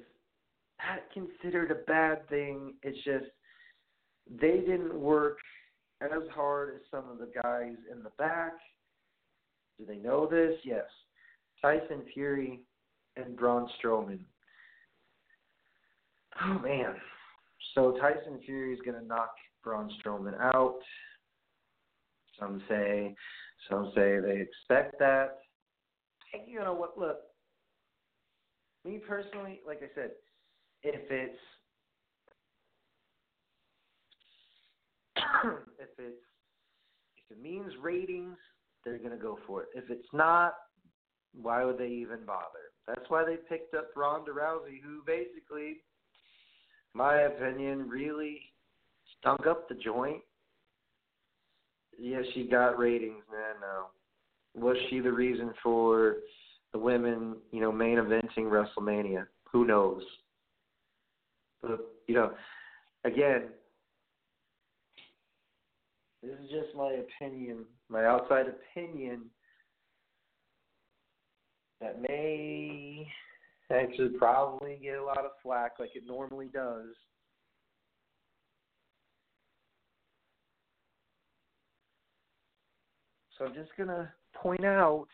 that considered a bad thing? It's just they didn't work as hard as some of the guys in the back. Do they know this? Yes. Tyson Fury and Braun Strowman. Oh man. So Tyson Fury is going to knock Braun Strowman out. Some say, some say they expect that. Hey, you know what? Look, me personally, like I said, if it's if it's if it means ratings, they're to go for it. If it's not, why would they even bother? That's why they picked up Ronda Rousey, who basically, my opinion, really stunk up the joint. Yeah, she got ratings, man. No, was she the reason for the women, you know, main eventing WrestleMania? Who knows? You know, again, this is just my opinion, my outside opinion that may actually probably get a lot of flack like it normally does. So I'm just going to point out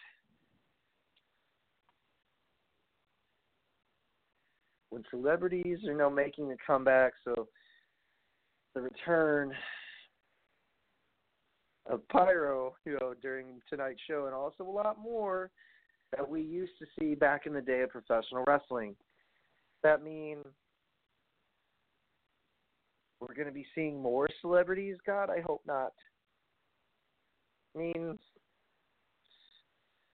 when celebrities are now making a comeback, so the return of Pyro, you know, during tonight's show, and also a lot more that we used to see back in the day of professional wrestling. That mean we're going to be seeing more celebrities? God, I hope not. Means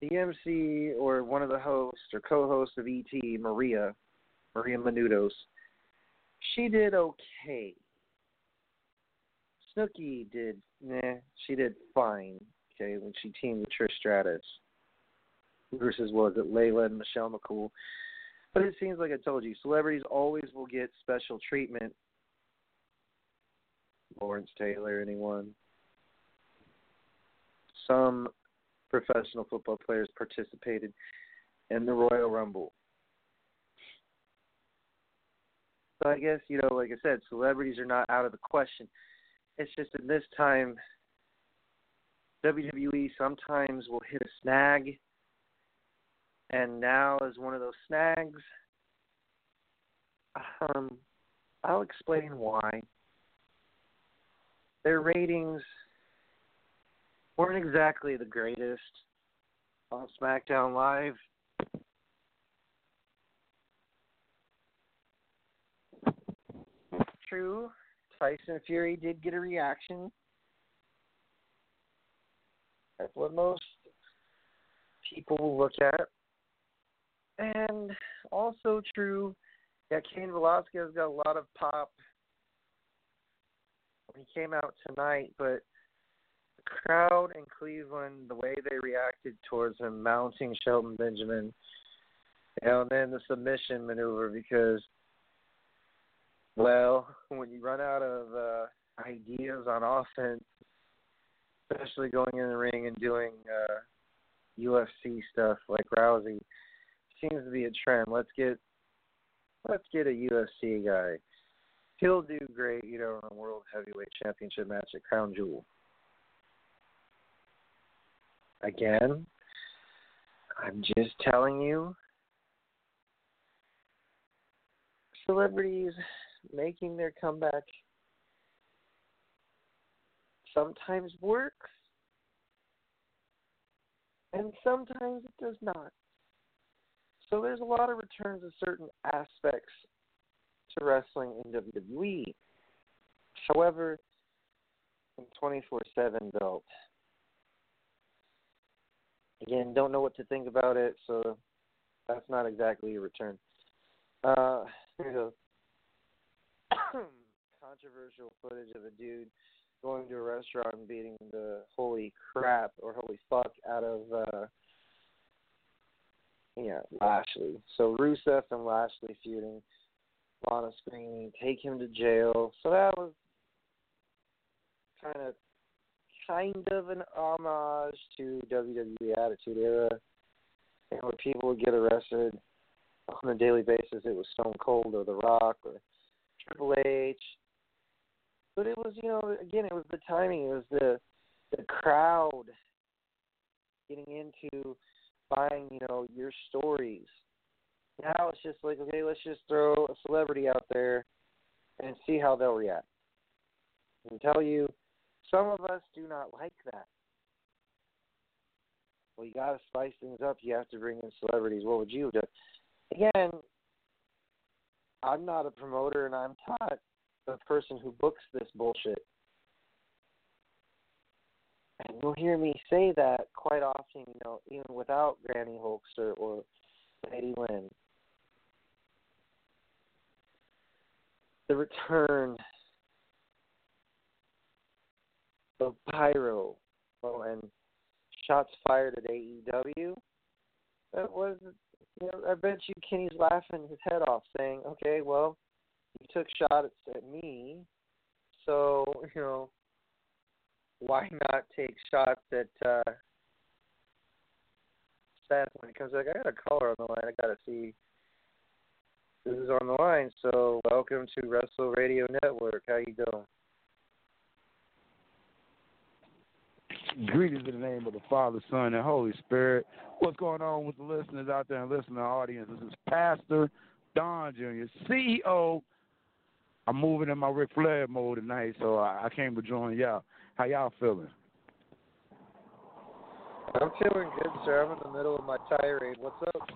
the MC or one of the hosts or co-hosts of ET, Maria, Maria Menounos, she did okay. Snooki did, nah, she did fine. Okay, when she teamed with Trish Stratus versus was it Layla and Michelle McCool. But it seems like I told you, celebrities always will get special treatment. Lawrence Taylor, anyone? Some professional football players participated in the Royal Rumble. I guess, you know, like I said, celebrities are not out of the question. It's just in this time, WWE sometimes will hit a snag, and now is one of those snags. Um, I'll explain why. Their ratings weren't exactly the greatest on SmackDown Live. True, Tyson Fury did get a reaction. That's what most people will look at. And also true that Cain Velasquez got a lot of pop when he came out tonight, but the crowd in Cleveland, the way they reacted towards him mounting Shelton Benjamin, and then the submission maneuver because well, when you run out of uh, ideas on offense, especially going in the ring and doing uh, UFC stuff like Rousey, seems to be a trend. Let's get let's get a UFC guy. He'll do great, you know, in a world heavyweight championship match at Crown Jewel. Again, I'm just telling you, celebrities making their comeback sometimes works and sometimes it does not. So there's a lot of returns of certain aspects to wrestling in WWE. However, in 24/7 belt, again, don't know what to think about it, so that's not exactly a return. Uh, controversial footage of a dude going to a restaurant and beating the holy crap or holy fuck out of uh yeah, Lashley. So Rusev and Lashley feuding, Lana screaming, take him to jail. So that was kind of kind of an homage to WWE Attitude Era, and where people would get arrested on a daily basis. It was Stone Cold or The Rock or Triple H. But it was, you know, again, it was the timing. It was the the crowd getting into buying, you know, your stories. Now it's just like, okay, let's just throw a celebrity out there and see how they'll react. And tell you, some of us do not like that. Well, you got to spice things up. You have to bring in celebrities. What would you done? Again, I'm not a promoter, and I'm not the person who books this bullshit. And you'll hear me say that quite often, you know, even without Granny Hulkster or Lady Lynn. The return of Pyro oh, and shots fired at AEW. That was, you know, I bet you Kenny's laughing his head off, saying, "Okay, well, he took shots at me. So you know, why not take shots at uh, Seth when he comes back? I got a caller on the line. I gotta see. This is on the line. So welcome to Wrestle Radio Network. How you doing? Greetings in the name of the Father, Son, and Holy Spirit. What's going on with the listeners out there and listening audience? This is Pastor Don Jr., CEO. I'm moving in my Ric Flair mode tonight, so I, I came to join y'all. How y'all feeling? I'm feeling good, sir. I'm in the middle of my tirade. What's up?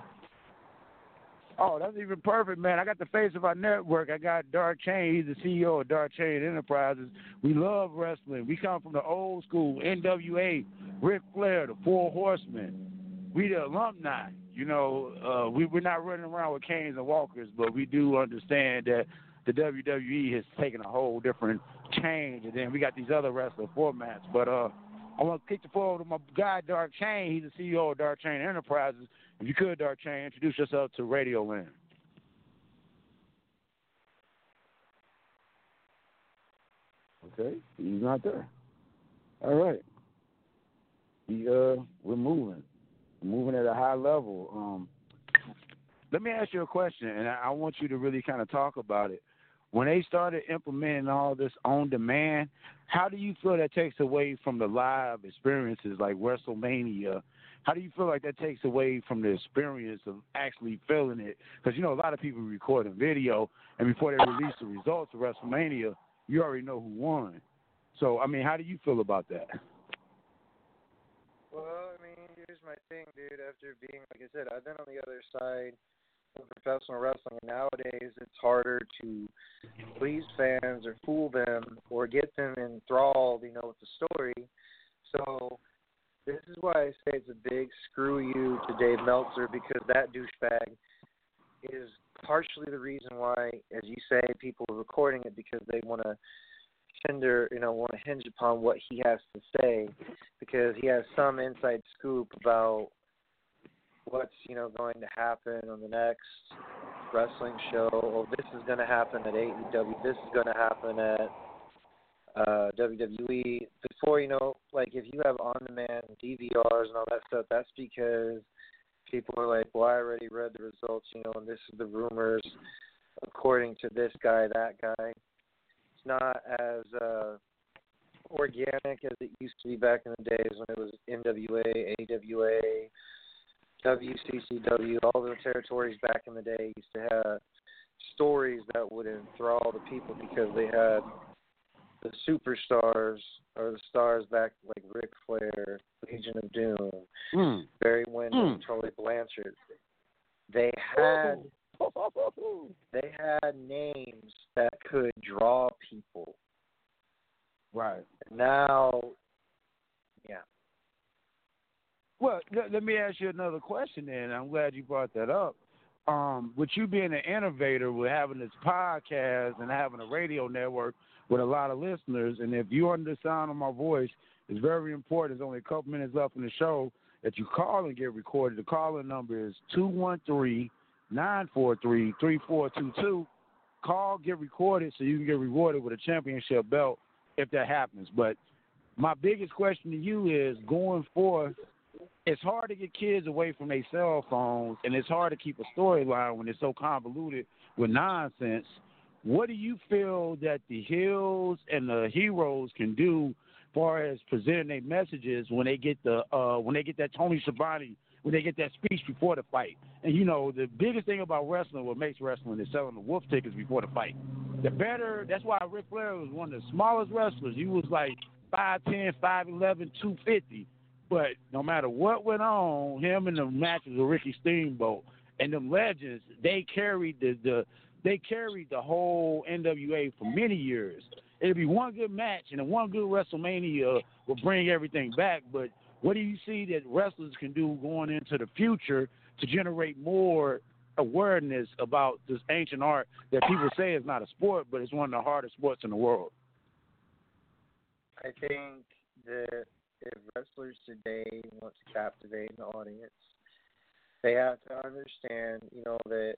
Oh, that's even perfect, man. I got the face of our network. I got Dark Chain. He's the CEO of Dark Chain Enterprises. We love wrestling. We come from the old school NWA, Ric Flair, the Four Horsemen. We the alumni. You know, uh, we we're not running around with canes and walkers, but we do understand that the WWE has taken a whole different change, and then we got these other wrestler formats. But uh, I want to kick the floor to my guy Dark Chain. He's the CEO of Dark Chain Enterprises. If you could, Dark Chain, introduce yourself to Radio Land. Okay, he's not there. All right. Uh we're moving. Moving at a high level. Um let me ask you a question and I, I want you to really kind of talk about it. When they started implementing all this on demand, how do you feel that takes away from the live experiences like WrestleMania? How do you feel like that takes away from the experience of actually feeling it? Because you know a lot of people record a video, and before they release the results of WrestleMania, you already know who won. So I mean, how do you feel about that? Well, I mean, here's my thing, dude. After being, like I said, I've been on the other side of professional wrestling, and nowadays it's harder to please fans or fool them or get them enthralled, you know, with the story. So this is why I say it's a big screw you to Dave Meltzer because that douchebag is partially the reason why, as you say, people are recording it because they want to hinder, you know, want to hinge upon what he has to say because he has some inside scoop about what's you know going to happen on the next wrestling show. Or this is going to happen at AEW. This is going to happen at uh, WWE. Before you know, like if you have on-demand DVRs and all that stuff, that's because people are like, "Well, I already read the results, you know, and this is the rumors according to this guy, that guy." Not as uh, organic as it used to be back in the days when it was NWA, AWA, WCCW, all the territories back in the day used to have stories that would enthrall the people because they had the superstars or the stars back like Ric Flair, Legion of Doom, Mm. Barry Windham, Mm. Tully Blanchard. They had they had names that could draw people. Right. Now, yeah, Well, let, let me ask you another question then. I'm glad you brought that up. Um, with you being an innovator with having this podcast and having a radio network with a lot of listeners, and if you under the sound of my voice, it's very important. There's only a couple minutes left in the show that you call and get recorded. The calling number is 213 943 3422. Call, get recorded so you can get rewarded with a championship belt if that happens. But my biggest question to you is going forth, it's hard to get kids away from their cell phones, and it's hard to keep a storyline when it's so convoluted with nonsense. What do you feel that the heels and the heroes can do, far as presenting their messages when they get the uh, when they get that Tony Schiavone when they get that speech before the fight? And you know the biggest thing about wrestling, what makes wrestling, is selling the wolf tickets before the fight. The better. That's why Ric Flair was one of the smallest wrestlers. He was like 5'10", 5'11", 250. But no matter what went on, him and the matches with Ricky Steamboat and them legends, they carried the, the they carried the whole NWA for many years. It'll be one good match and one good WrestleMania will bring everything back. But what do you see that wrestlers can do going into the future to generate more awareness about this ancient art that people say is not a sport, but it's one of the hardest sports in the world? I think that if wrestlers today want to captivate an audience, they have to understand, you know, that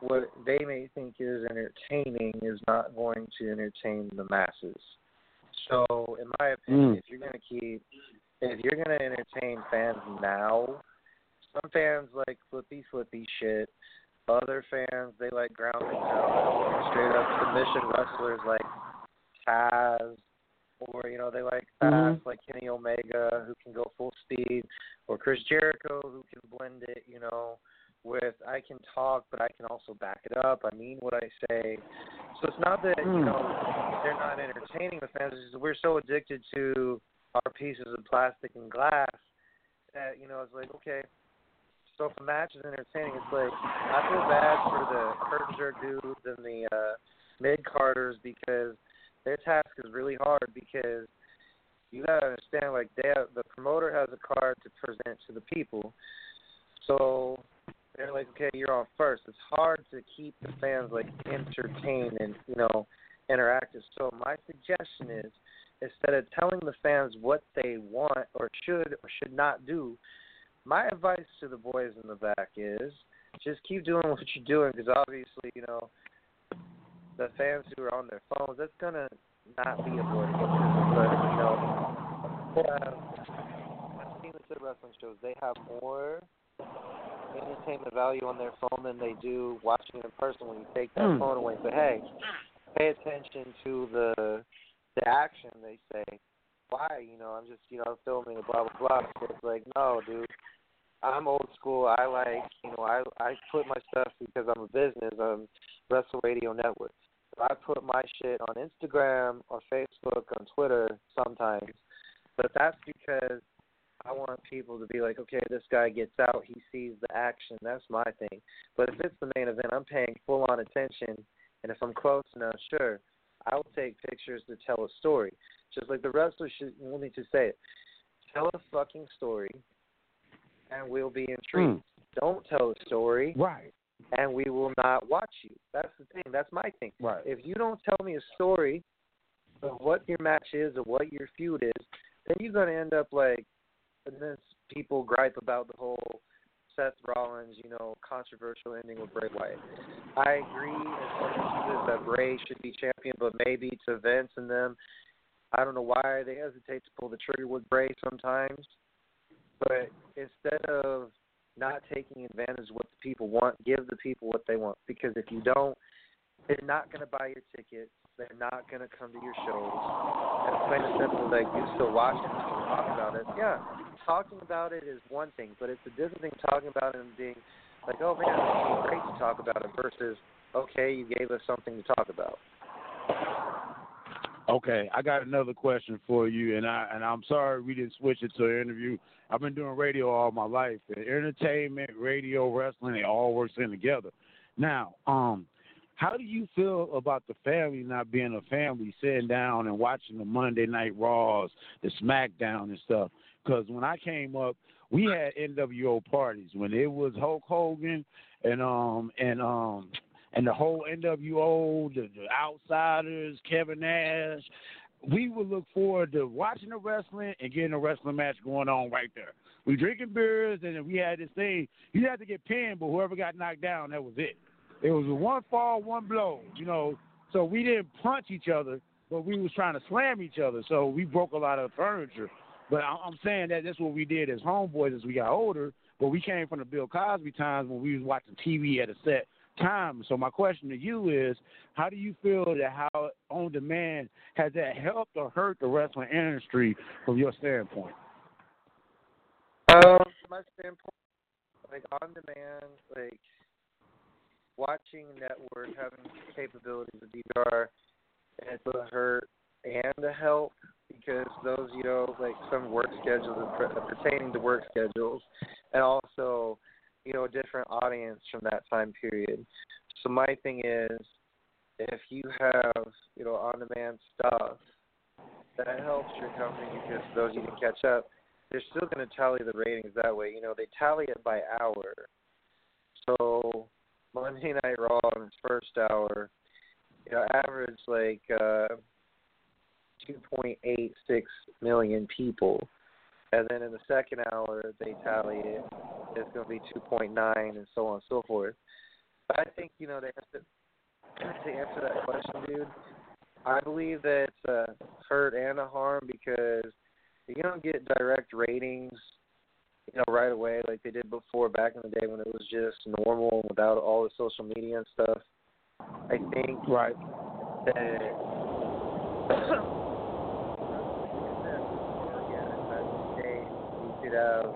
what they may think is entertaining is not going to entertain the masses. So, in my opinion, Mm. if you're going to keep, if you're going to entertain fans now, some fans like flippy flippy shit. Other fans they like ground and pound, straight up submission wrestlers like Taz, or you know they like fast Mhm. like Kenny Omega who can go full speed, or Chris Jericho who can blend it, you know, with I can talk but I can also back it up. I mean what I say. So it's not that you Mm. know they're not entertaining the fans. It's just we're so addicted to our pieces of plastic and glass that you know it's like okay. So if a match is entertaining, it's like I feel bad for the curtain jerk dudes and the uh, mid carders because their task is really hard because you gotta understand like they have, the promoter has a card to present to the people. So they're like, okay, you're on first. It's hard to keep the fans like entertained and you know interactive. So my suggestion is instead of telling the fans what they want or should or should not do, my advice to the boys in the back is just keep doing what you're doing because obviously you know the fans who are on their phones that's gonna not be a avoidable but you know have I've seen this at wrestling shows they have more entertainment value on their phone than they do watching it in person when you take that Hmm. phone away say hey pay attention to the the action they say why? You know i'm just you know filming and blah blah blah. So it's like no dude. I'm old school. I like you know i i put my stuff because i'm a business i'm wrestle radio network. So i put my shit on instagram or facebook on twitter sometimes. But that's because I want people to be like, okay, this guy gets out, he sees the action, that's my thing. But if it's the main event, I'm paying full on attention, and if I'm close enough, sure, I will take pictures to tell a story. Just like the wrestlers should will need to say it. Tell a fucking story, and we'll be intrigued. Hmm. Don't tell a story, Right. and we will not watch you. That's the thing. That's my thing. Right. If you don't tell me a story of what your match is or what your feud is, then you're going to end up like, and then people gripe about the whole Seth Rollins, you know, controversial ending with Bray Wyatt. I agree as that Bray should be champion, but maybe to Vince and them, I don't know why they hesitate to pull the trigger with Bray sometimes. But instead of not taking advantage of what the people want, give the people what they want. Because if you don't, they're not going to buy your tickets. They're not going to come to your shows. And plain and simple, like you still watch it, you talk about it. Yeah, talking about it is one thing, but it's a different thing talking about it and being like, oh man, it's great to talk about it versus, okay, you gave us something to talk about. Okay, I got another question for you, and I and I'm sorry we didn't switch it to an interview. I've been doing radio all my life. Entertainment, radio, wrestling, it all works in together. Now, um, how do you feel about the family not being a family, sitting down and watching the Monday Night Raws, the SmackDown and stuff? Because when I came up, we had NWO parties when it was Hulk Hogan and um and um and the whole NWO, the, the Outsiders, Kevin Nash. We would look forward to watching the wrestling and getting a wrestling match going on right there. We drinking beers and we had this thing. You had to get pinned, but whoever got knocked down, that was it. It was one fall, one blow. You know, so we didn't punch each other, but we was trying to slam each other. So we broke a lot of furniture. But I'm saying that that's what we did as homeboys as we got older. But we came from the Bill Cosby times when we was watching TV at a set time. So my question to you is, how do you feel that how on demand has that helped or hurt the wrestling industry from your standpoint? Um, from my standpoint, like on demand, like watching network, having capabilities of DVR, it's a hurt and a help because those, you know, like some work schedules pertaining to work schedules, and also, you know, a different audience from that time period. So my thing is, if you have, you know, on demand stuff, that helps your company because those you can catch up they're still going to tally the ratings that way. You know, they tally it by hour. So Monday Night Raw in its first hour, you know, average like uh, 2.86 million people, and then in the second hour they tally it. It's going to be 2.9 and so on and so forth. But I think you know to answer, to answer that question, dude. I believe that it's a hurt and a harm because you don't get direct ratings, you know, right away like they did before back in the day when it was just normal without all the social media and stuff. I think Right. that you could have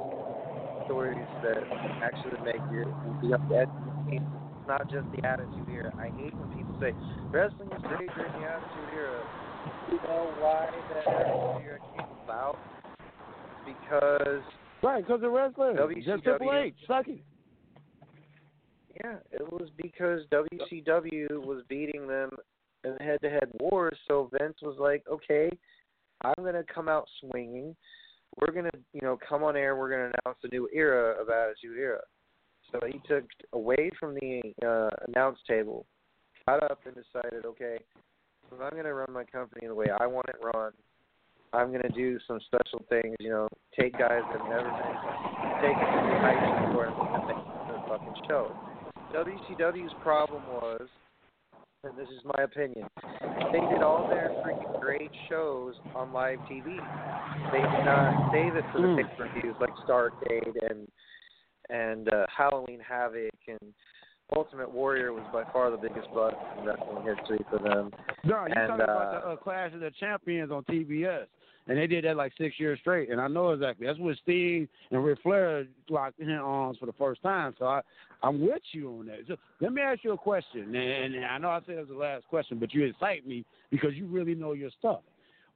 stories that actually make you be up to It's not just the attitude era. I hate when people say wrestling is great during the attitude era. You know why the attitude era came about? Because Right, because the wrestler. WCW. Just Triple H. Suck it. Yeah, it was because WCW was beating them in head-to-head wars. So Vince was like, "Okay, I'm gonna come out swinging. We're gonna, you know, come on air. We're gonna announce a new era of Attitude Era." So he took away from the uh, announce table, got up and decided, "Okay, I'm gonna run my company the way I want it run, I'm gonna do some special things. You know, take guys that have never been taken to the heights before and the fucking show." WCW's problem was, and this is my opinion, they did all their freaking great shows on live TV. They did not save it for the Mm. pay per views like Starcade and and uh, Halloween Havoc and Ultimate Warrior was by far the biggest bust in wrestling history for them. No, you're And, talking about uh, the uh, Clash of the Champions on TBS. And they did that like six years straight. And I know exactly. That's when Steve and Ric Flair locked in arms for the first time. So I, I'm with you on that. So let me ask you a question. And, and I know I said it was the last question, but you excite me because you really know your stuff.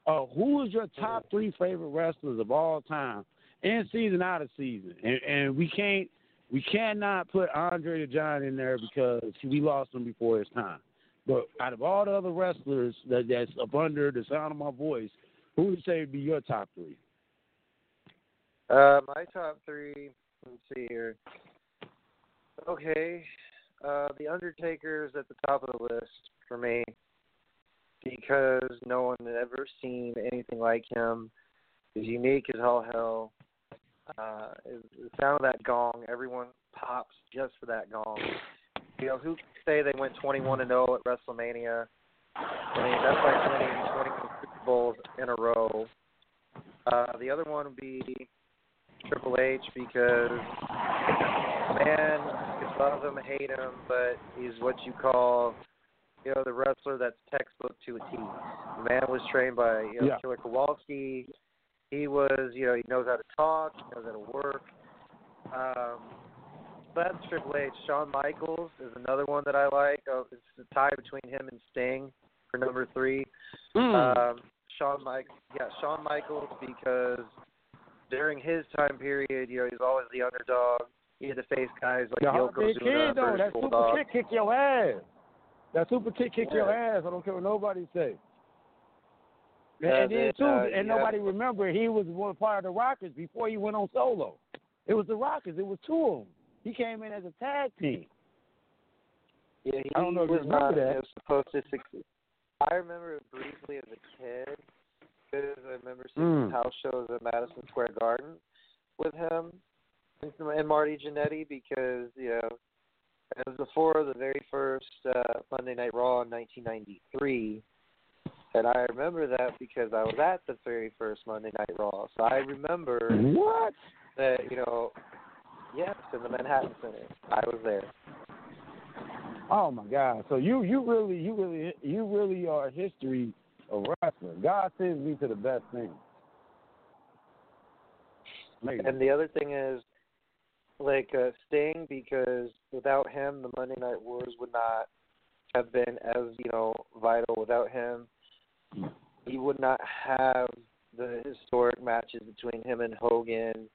Uh, who is your top three favorite wrestlers of all time, in season, out of season? And, and we can't, we cannot put Andre the Giant in there because we lost him before his time. But out of all the other wrestlers that, that's up under the sound of my voice, who would you say would be your top three? Uh, my top three. Let's see here. Okay, uh, the is at the top of the list for me because no one had ever seen anything like him. He's unique as all hell. Uh, the sound of that gong, everyone pops just for that gong. You know, who can say they went 21 and 0 at WrestleMania? I mean, that's like winning 21 Super Bowls in a row. Uh, the other one would be Triple H because man, you love him, hate him, but he's what you call, you know, the wrestler that's textbook to a T. The man was trained by you know, Yeah. Killer Kowalski. He was, you know, he knows how to talk, he knows how to work. Um, that's Triple H. Shawn Michaels is another one that I like. Oh, it's a tie between him and Sting for number three. Um, Shawn Mike, yeah, Shawn Michaels because during his time period, you know, he's always the underdog. He had to face guys like the Yokozuna, Kid, though, that super Bulldog. kick kick your ass. That super kick kick your ass. I don't care what nobody say. And, Yeah, and then too, uh, and yeah. nobody remember he was one part of the Rockers before he went on solo. It was the Rockers. It was two of them. He came in as a tag team. Yeah, he I don't know if you was remember not that. supposed to succeed. I remember it briefly as a kid because I remember seeing Mm. house shows at Madison Square Garden with him and, and Marty Jannetty because you know it was before the very first uh, Monday Night Raw in 1993. And I remember that because I was at the very first Monday Night Raw. So I remember What? that, you know, yes, in the Manhattan Center. I was there. Oh my God! So you you really you really you really are history of wrestling. God sends me to the best thing. And the other thing is, like uh, Sting, because without him, the Monday Night Wars would not have been as you know vital. Without him, he would not have the historic matches between him and Hogan.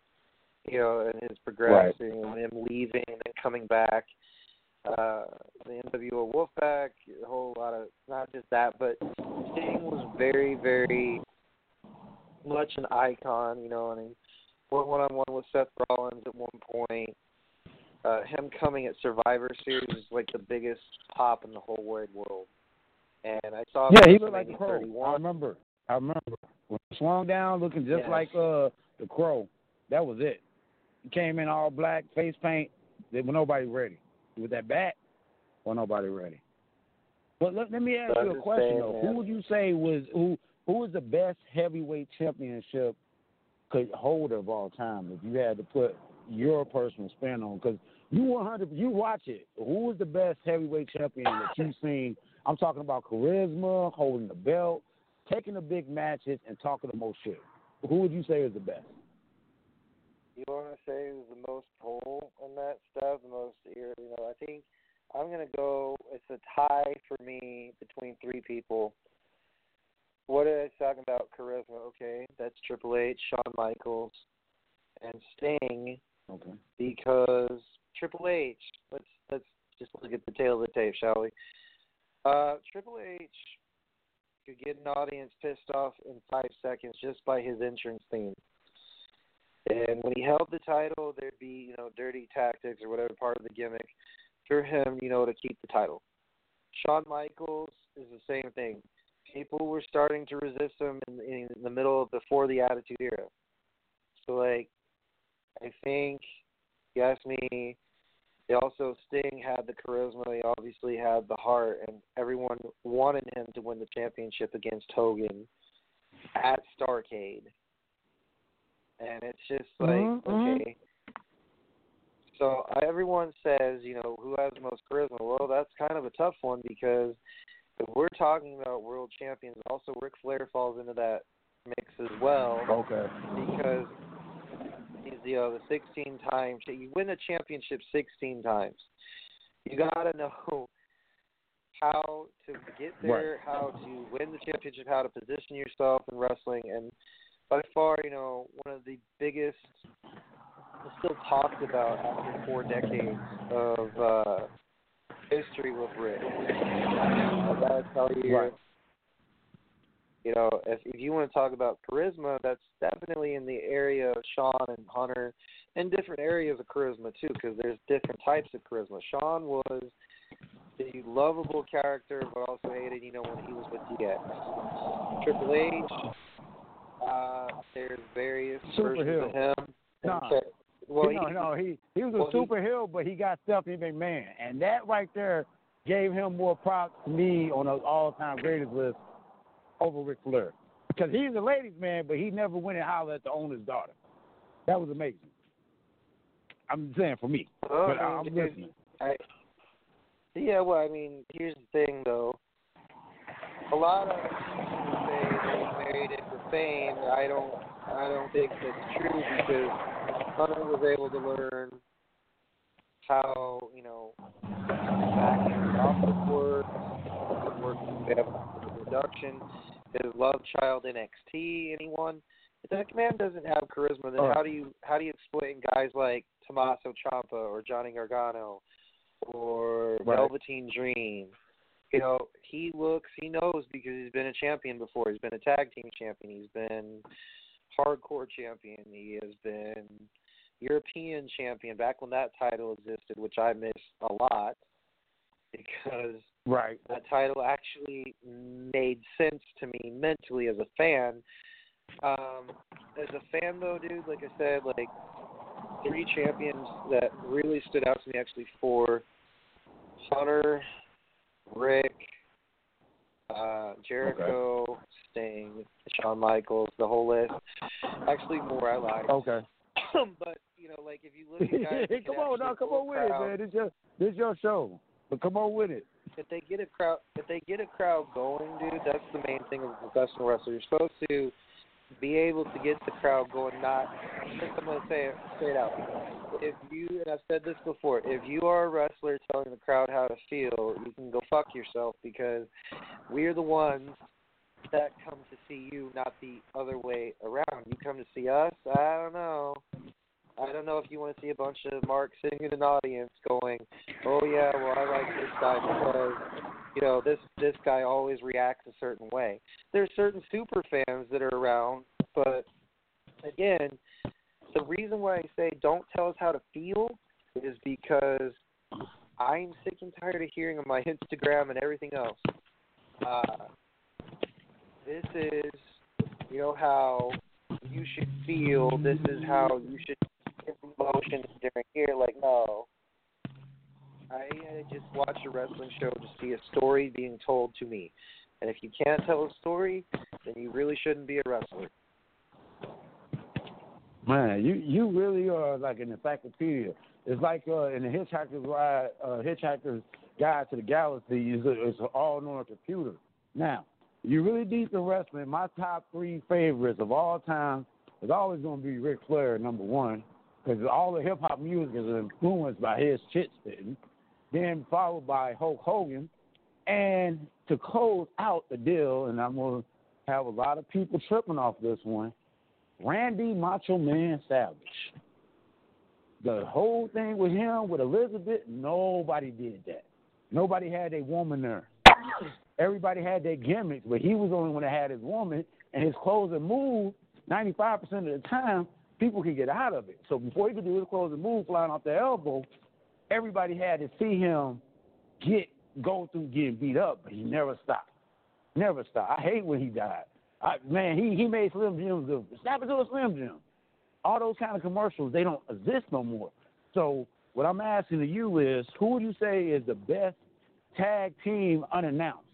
You know, and his progressing and him leaving and then coming back. Uh, the NWO Wolfpack, a whole lot of not just that, but Sting was very, very much an icon. You know, and he went one on one with Seth Rollins at one point. Uh, him coming at Survivor Series is like the biggest pop in the whole wide world. And I saw Yeah, he looked like the WrestleMania crow. I remember. I remember. When he swung down looking just Yes. like uh the crow. That was it. He came in all black, face paint. There was nobody ready. With that bat, or nobody ready. But let, let me ask you a question though. Who would you say was who who was the best heavyweight championship could holder of all time if you had to put your personal spin on? Because you 100, you watch it. Who was the best heavyweight champion that you've seen? I'm talking about charisma, holding the belt, taking the big matches, and talking the most shit. Who would you say is the best? You want to say who's the most pull on that stuff, the most, you know, I think I'm going to go, it's a tie for me between three people. What are I talking about? Charisma, okay. That's Triple H, Shawn Michaels, and Sting Okay. because Triple H, let's, let's just look at the tail of the tape, shall we? Uh, Triple H could get an audience pissed off in five seconds just by his entrance theme. And when he held the title, there'd be, you know, dirty tactics or whatever part of the gimmick for him, you know, to keep the title. Shawn Michaels is the same thing. People were starting to resist him in, in the middle of before the Attitude Era. So, like, I think, you ask me, they also Sting had the charisma. He obviously had the heart, and everyone wanted him to win the championship against Hogan at Starcade. And it's just like, Mhm, mhm. okay. So everyone says, you know, who has the most charisma? Well, that's kind of a tough one because if we're talking about world champions, also Ric Flair falls into that mix as well Okay. because he's you know the 16 times you win the championship 16 times. You gotta know how to get there, how to win the championship, how to position yourself in wrestling, and by far, you know, one of the biggest, still talked about after four decades of uh, history with Ric. I gotta tell you, Right. you know, if if you want to talk about charisma, that's definitely in the area of Shawn and Hunter, and different areas of charisma too, because there's different types of charisma. Shawn was the lovable character, but also hated, you know, when he was with DX. Triple H, uh, there's various Super versions heel. of him. Nah. Okay. Well, no, he, no, he he was a well, he- super heel, but he got Stephanie McMahon, and that right there gave him more props to me on an all-time greatest list over Ric Flair, because he's a ladies' man, but he never went and hollered at the owner's daughter. That was amazing. I'm saying for me, Oh, but I'm listening. I, yeah, well, I mean, here's the thing, though. A lot of married fame. I don't, I don't think that's true because Hunter was able to learn how, you know, back the office works, working with production, his love child NXT. Anyone? If that man doesn't have charisma, then Oh. how do you how do you explain guys like Tommaso Ciampa or Johnny Gargano or Right. Velveteen Dream? You know, he looks, he knows because he's been a champion before. He's been a tag team champion. He's been hardcore champion. He has been European champion back when that title existed, which I miss a lot because Right. that title actually made sense to me mentally as a fan. Um, as a fan, though, dude, like I said, like three champions that really stood out to me actually for Hunter, Ric, uh, Jericho, Sting, Shawn Michaels, the whole list. Actually, more I like. Okay. but you know, like if you look at guys, come on, now, come on with it, man. This is your this your show, but come on with it. if they get a crowd if they get a crowd going, dude, that's the main thing of a professional wrestler. You're supposed to be able to get the crowd going, not I'm gonna say it straight out. If you and I've said this before, if you are a wrestler telling the crowd how to feel, you can go fuck yourself because we're the ones that come to see you, not the other way around. You come to see us, I don't know. I don't know if you want to see a bunch of marks sitting in an audience going, "Oh yeah, well I like this guy because you know this this guy always reacts a certain way." There's certain super fans that are around, but again, the reason why I say don't tell us how to feel is because I'm sick and tired of hearing on my Instagram and everything else. Uh, this is, you know, how you should feel. This is how you should emotions during here. Like, no. I uh, just watch a wrestling show to see a story being told to me. And if you can't tell a story, then you really shouldn't be a wrestler. Man, you you really are like an encyclopedia. It's like uh, in the Hitchhiker's Ride, uh, Hitchhiker's Guide to the Galaxy. It's, a, it's all on a computer. Now, you really deep in wrestling. My top three favorites of all time is always going to be Ric Flair, number one, because all the hip hop music is influenced by his shit spitting. Then followed by Hulk Hogan, and to close out the deal, and I'm going to have a lot of people tripping off this one. Randy Macho Man Savage. The whole thing with him, with Elizabeth, nobody did that. Nobody had a woman there. Everybody had their gimmicks, but he was the only one that had his woman, and his clothes closing move, 95% of the time, people can get out of it. So before he could do his closing move flying off the elbow, everybody had to see him get go through getting beat up, but he never stopped. Never stopped. I hate when he died. I, man, he he made Slim Jims go snap it to a Slim Jim. All those kind of commercials they don't exist no more. So what I'm asking to you is, who would you say is the best tag team unannounced?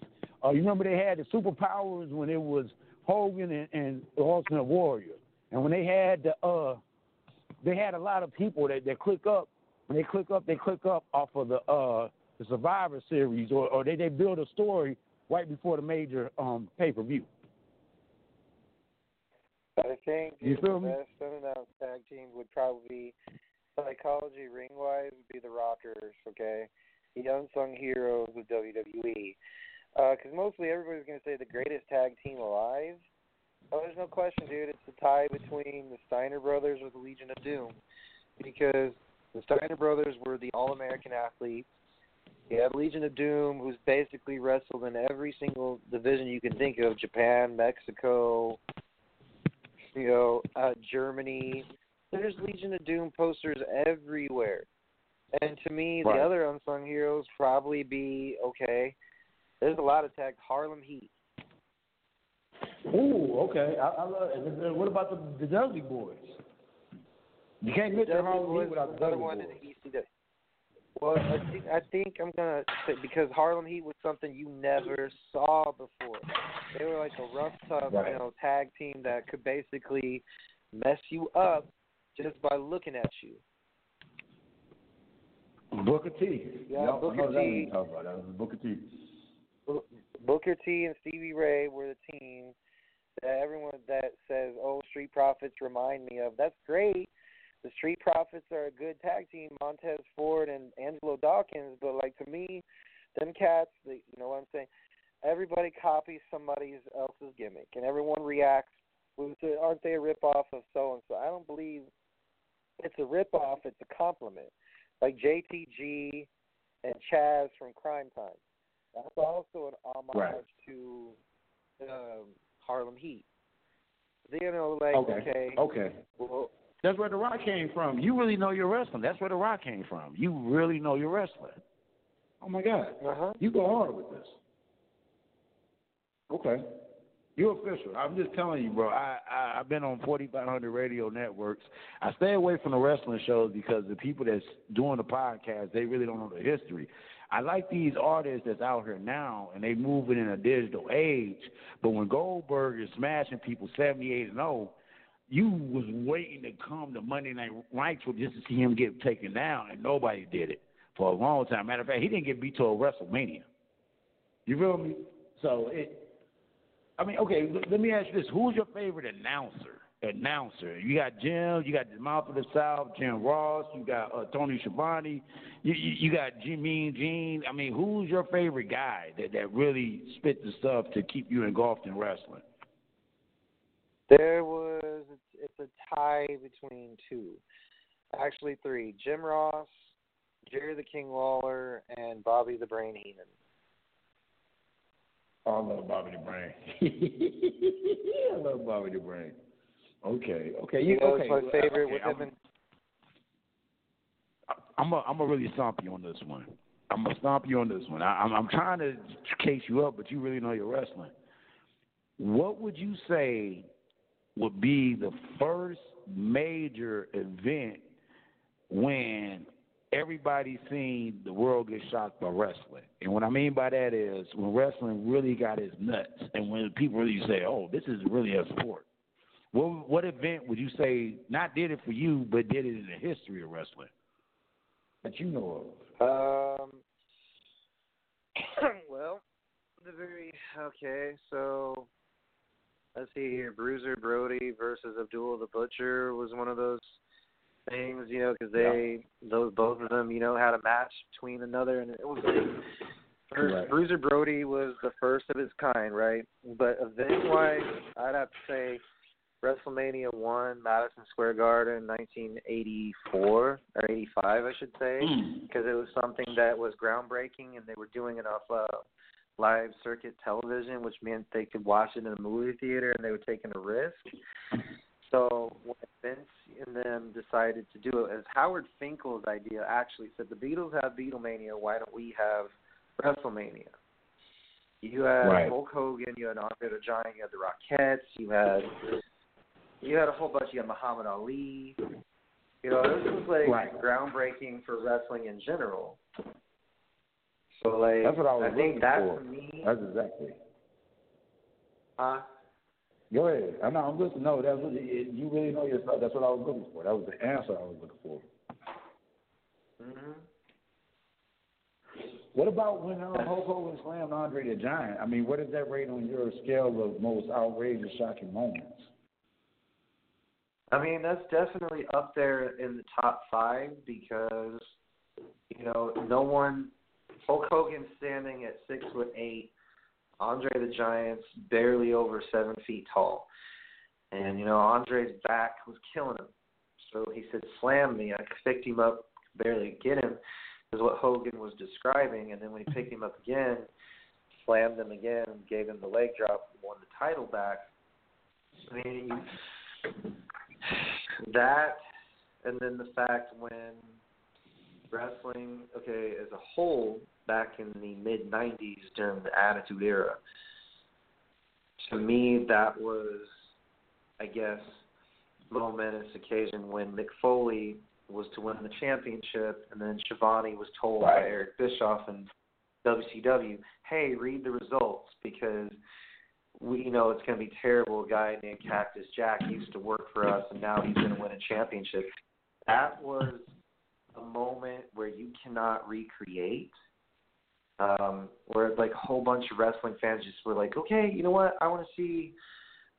Uh, you remember they had the superpowers when it was Hogan and, and the Ultimate Warrior, and when they had the uh, they had a lot of people that that click up. When they click up, they click up off of the uh the Survivor Series, or, or they they build a story right before the major um pay per view. I think You the me? best unannounced tag team would probably be psychology ring wise would be the Rockers, okay? The unsung heroes of WWE. Because mostly everybody's going to say the greatest tag team alive. Oh, there's no question, dude. It's the tie between the Steiner brothers or the Legion of Doom. Because the Steiner brothers were the all American athletes. You have Legion of Doom, who's basically wrestled in every single division you can think of Japan, Mexico, you know, uh, Germany. There's Legion of Doom posters everywhere. And to me, Right. the other unsung heroes probably be okay. There's a lot of tag Harlem Heat. Ooh, okay. I, I love it. What about the, the Dudley Boyz? You can't mention Dudley Harlem Heat without the Dudley one Boys. the Well, I think I think I'm gonna say because Harlem Heat was something you never saw before. They were like a rough, tough, Right. you know, tag team that could basically mess you up just by looking at you. Booker T. Yeah, I Booker know T. talk about that. Booker T. Booker T and Stevie Ray were the team that everyone that says, "Oh, Street Profits remind me of." That's great. The Street Profits are a good tag team, Montez Ford and Angelo Dawkins. But like to me, them cats, they, you know what I'm saying? Everybody copies somebody else's gimmick, and everyone reacts. Aren't they a rip off of so and so? I don't believe it's a rip off. It's a compliment. Like JTG and Chaz from Cryme Tyme. That's also an homage Right. to um, Harlem Heat. You know, like Okay. okay, Okay. well, That's where the rock came from. You really know your wrestling. That's where the rock came from. You really know your wrestling. Oh my God. uh huh. You go hard with this. Okay. You're official. I'm just telling you, bro. I, I I've been on 4,500 radio networks. I stay away from the wrestling shows because the people that's doing the podcast they really don't know the history. I like these artists that's out here now, and they moving in a digital age. But when Goldberg is smashing people 78 and 0, you was waiting to come to Monday Night Nitro just to see him get taken down, and nobody did it for a long time. Matter of fact, he didn't get beat till WrestleMania. You feel me? So it. I mean, okay. Let me ask you this: Who's your favorite announcer? Announcer. You got Jim. You got the Mouth of the South, Jim Ross. You got uh, Tony Schiavone. You, you you got Jimmy Gene. I mean, who's your favorite guy that that really spit the stuff to keep you engulfed in wrestling? There was it's a tie between two, actually three: Jim Ross, Jerry the King Lawler, and Bobby the Brain Heenan. Oh, I love Bobby the Brain. I love Bobby the Brain. Okay, okay, You you, know, okay. it's my favorite okay, with I'm, him I'm a, I'm gonna really stomp you on this one. I'm gonna stomp you on this one. I, I'm I'm trying to case you up, but you really know your wrestling. What would you say would be the first major event when everybody seen the world get shocked by wrestling. And what I mean by that is when wrestling really got its nuts and when people really say, Oh, this is really a sport. What what event would you say not did it for you but did it in the history of wrestling? That you know of? Um well, the very okay, so let's see here. Bruiser Brody versus Abdullah the Butcher was one of those things, you know, because they yeah. those both of them, you know, had a match between another, and it was like first, right. Bruiser Brody was the first of its kind, right? But event wise, I'd have to say WrestleMania one, Madison Square Garden, 1984 or 85, I should say, because mm. it was something that was groundbreaking, and they were doing enough uh, live circuit television, which meant they could watch it in a movie theater, and they were taking a risk. So when Vince and them decided to do it, as Howard Finkel's idea actually said, the Beatles have Beatlemania, why don't we have WrestleMania? You had right. Hulk Hogan, you had Andre the Giant, you had the Rockettes, you had you had a whole bunch. You had Muhammad Ali. You know, this was like right. groundbreaking for wrestling in general. So like, that's what I was I think that for. to me. That's exactly. Huh? Go ahead. I know. I'm listening. No, that's what, you really know yourself. That's what I was looking for. That was the answer I was looking for. Mhm. What about when uh, Hulk Hogan slammed Andre the Giant? I mean, what is that rate on your scale of most outrageous, shocking moments? I mean, that's definitely up there in the top five because you know no one. Hulk Hogan standing at six foot eight, Andre the Giant's barely over seven feet tall, and you know Andre's back was killing him. So he said, "Slam me." I picked him up, barely get him, is what Hogan was describing. And then when he picked him up again, slammed him again, gave him the leg drop, won the title back. I mean, that, and then the fact when wrestling, okay, as a whole, back in the mid 90s during the Attitude Era, to me, that was, I guess, momentous occasion when Mick Foley was to win the championship, and then Schiavone was told right. by Eric Bischoff and WCW, "Hey, read the results because we you know it's going to be terrible. A guy named Cactus Jack used to work for us, and now he's going to win a championship. That was a moment where you cannot recreate. Um, where like a whole bunch of wrestling fans just were like, okay, you know what? I want to see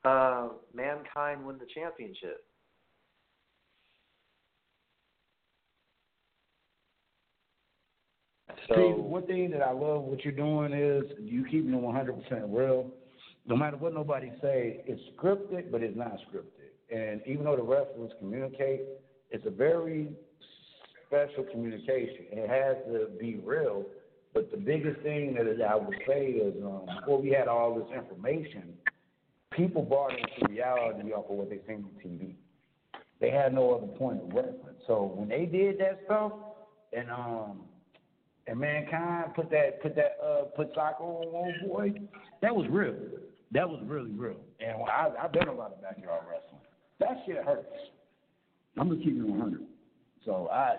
uh, mankind win the championship. So, See, one thing that I love what you're doing is you keeping it 100% real no matter what nobody say, it's scripted, but it's not scripted. And even though the wrestlers communicate, it's a very special communication. It has to be real. But the biggest thing that I would say is um, before we had all this information, people bought into reality off of what they seen on TV. They had no other point of reference. So when they did that stuff, and um, and mankind put that put that uh put Socko on one boy, that was real that was really real. And I, I've been a lot of backyard wrestling. That shit hurts. I'm gonna keep it 100. So I,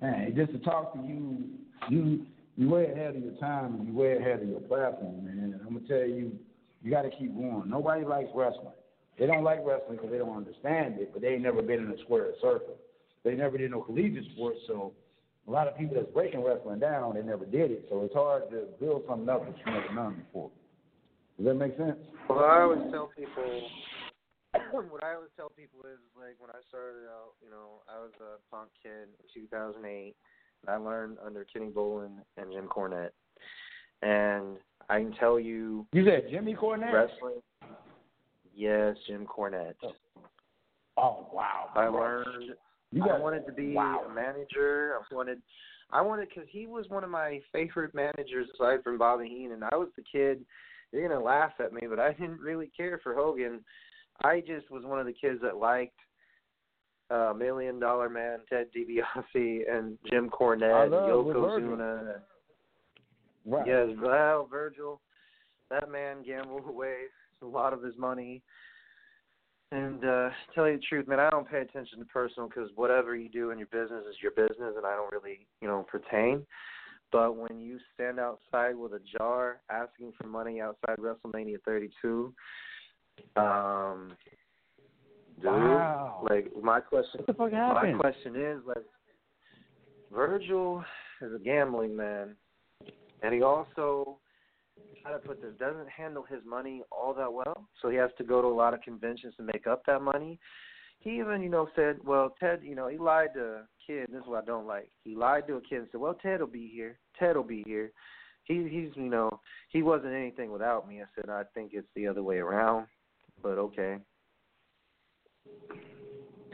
man, just to talk to you, you you way ahead of your time and you way ahead of your platform, man. And I'm gonna tell you, you got to keep going. Nobody likes wrestling. They don't like wrestling because they don't understand it, but they ain't never been in a square circle. They never did no collegiate sports, so a lot of people that's breaking wrestling down, they never did it. So it's hard to build something up that you never done before. Does that make sense? Well, I always tell people, what I always tell people is like when I started out, you know, I was a punk kid in 2008. And I learned under Kenny Bolin and Jim Cornette, and I can tell you. You said Jimmy Cornette. Wrestling. Yes, Jim Cornette. Oh, oh wow! I learned. You got, I wanted to be wow. a manager. I wanted. I wanted because he was one of my favorite managers aside from Bobby Heenan. And I was the kid you're gonna laugh at me, but I didn't really care for Hogan. I just was one of the kids that liked uh, Million Dollar Man, Ted DiBiase, and Jim Cornette, and Yokozuna. Right. Yes, well, Virgil, that man gambled away a lot of his money. And uh tell you the truth, man, I don't pay attention to personal because whatever you do in your business is your business, and I don't really, you know, pertain. But when you stand outside with a jar asking for money outside WrestleMania 32, um, dude, Wow. like my question, What the fuck my question is like, Virgil is a gambling man, and he also, how to put this, doesn't handle his money all that well. So he has to go to a lot of conventions to make up that money. He even, you know, said, well, Ted, you know, he lied to kid. This is what I don't like. He lied to a kid and said, well, Ted will be here. Ted will be here. He, he's, you know, he wasn't anything without me. I said, I think it's the other way around, but okay.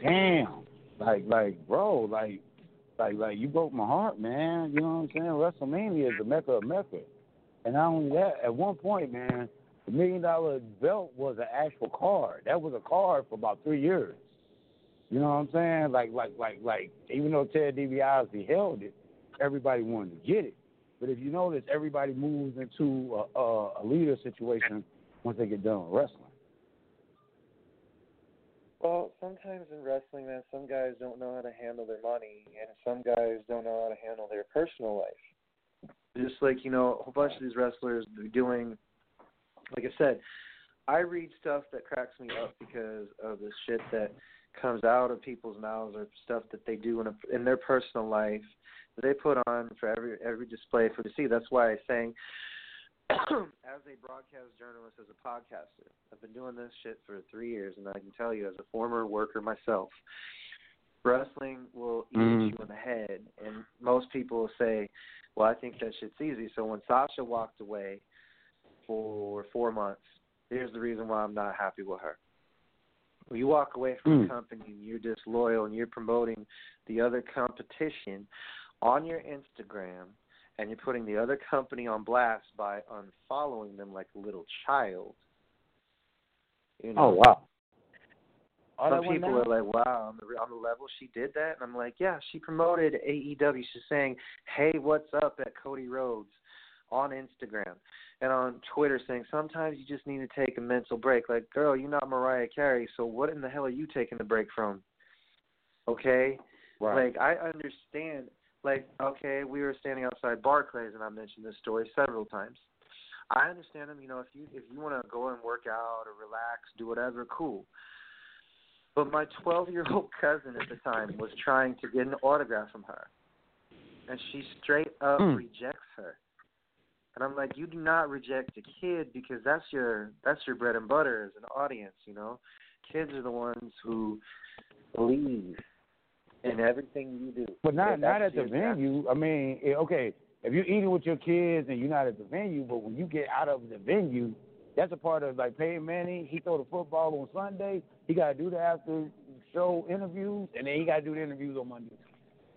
Damn. Like, like, bro, like, like, like, you broke my heart, man. You know what I'm saying? WrestleMania is the mecca of mecca. And not only that, at one point, man, the million dollar belt was an actual card. That was a card for about three years. You know what I'm saying? Like, like, like, like, even though Ted DiBiase held it, everybody wanted to get it. But if you notice, everybody moves into a, a, a leader situation once they get done with wrestling. Well, sometimes in wrestling, man, some guys don't know how to handle their money, and some guys don't know how to handle their personal life. Just like you know, a whole bunch of these wrestlers are doing. Like I said, I read stuff that cracks me up because of the shit that comes out of people's mouths or stuff that they do in a, in their personal life that they put on for every every display for to see. That's why I sang as a broadcast journalist, as a podcaster, I've been doing this shit for three years, and I can tell you, as a former worker myself, wrestling will eat Mhm. you in the head. And most people will say, "Well, I think that shit's easy." So when Sasha walked away for four months, here's the reason why I'm not happy with her. When you walk away from a Mm. company and you're disloyal and you're promoting the other competition on your Instagram and you're putting the other company on blast by unfollowing them like a little child. You know, Oh wow. Oh, some people down? are like, "Wow, on the on the level she did that," and I'm like, "Yeah, she promoted AEW. She's saying, hey, what's up at Cody Rhodes on Instagram and on Twitter, saying sometimes you just need to take a mental break. Like, girl, you're not Mariah Carey, so what in the hell are you taking a break from? Okay, right. like I understand. Like, okay, we were standing outside Barclays, and I mentioned this story several times. I understand them. You know, if you if you want to go and work out or relax, do whatever, cool. But my 12 year old cousin at the time was trying to get an autograph from her, and she straight up Hmm. rejects her. And I'm like, you do not reject a kid because that's your that's your bread and butter as an audience. You know, kids are the ones who believe in everything you do. But not not at the venue. I mean, eh, okay, if you're eating with your kids and you're not at the venue, but when you get out of the venue, that's a part of like Peyton Manning. He throw the football on Sunday. He got to do the after show interviews, and then he got to do the interviews on Monday.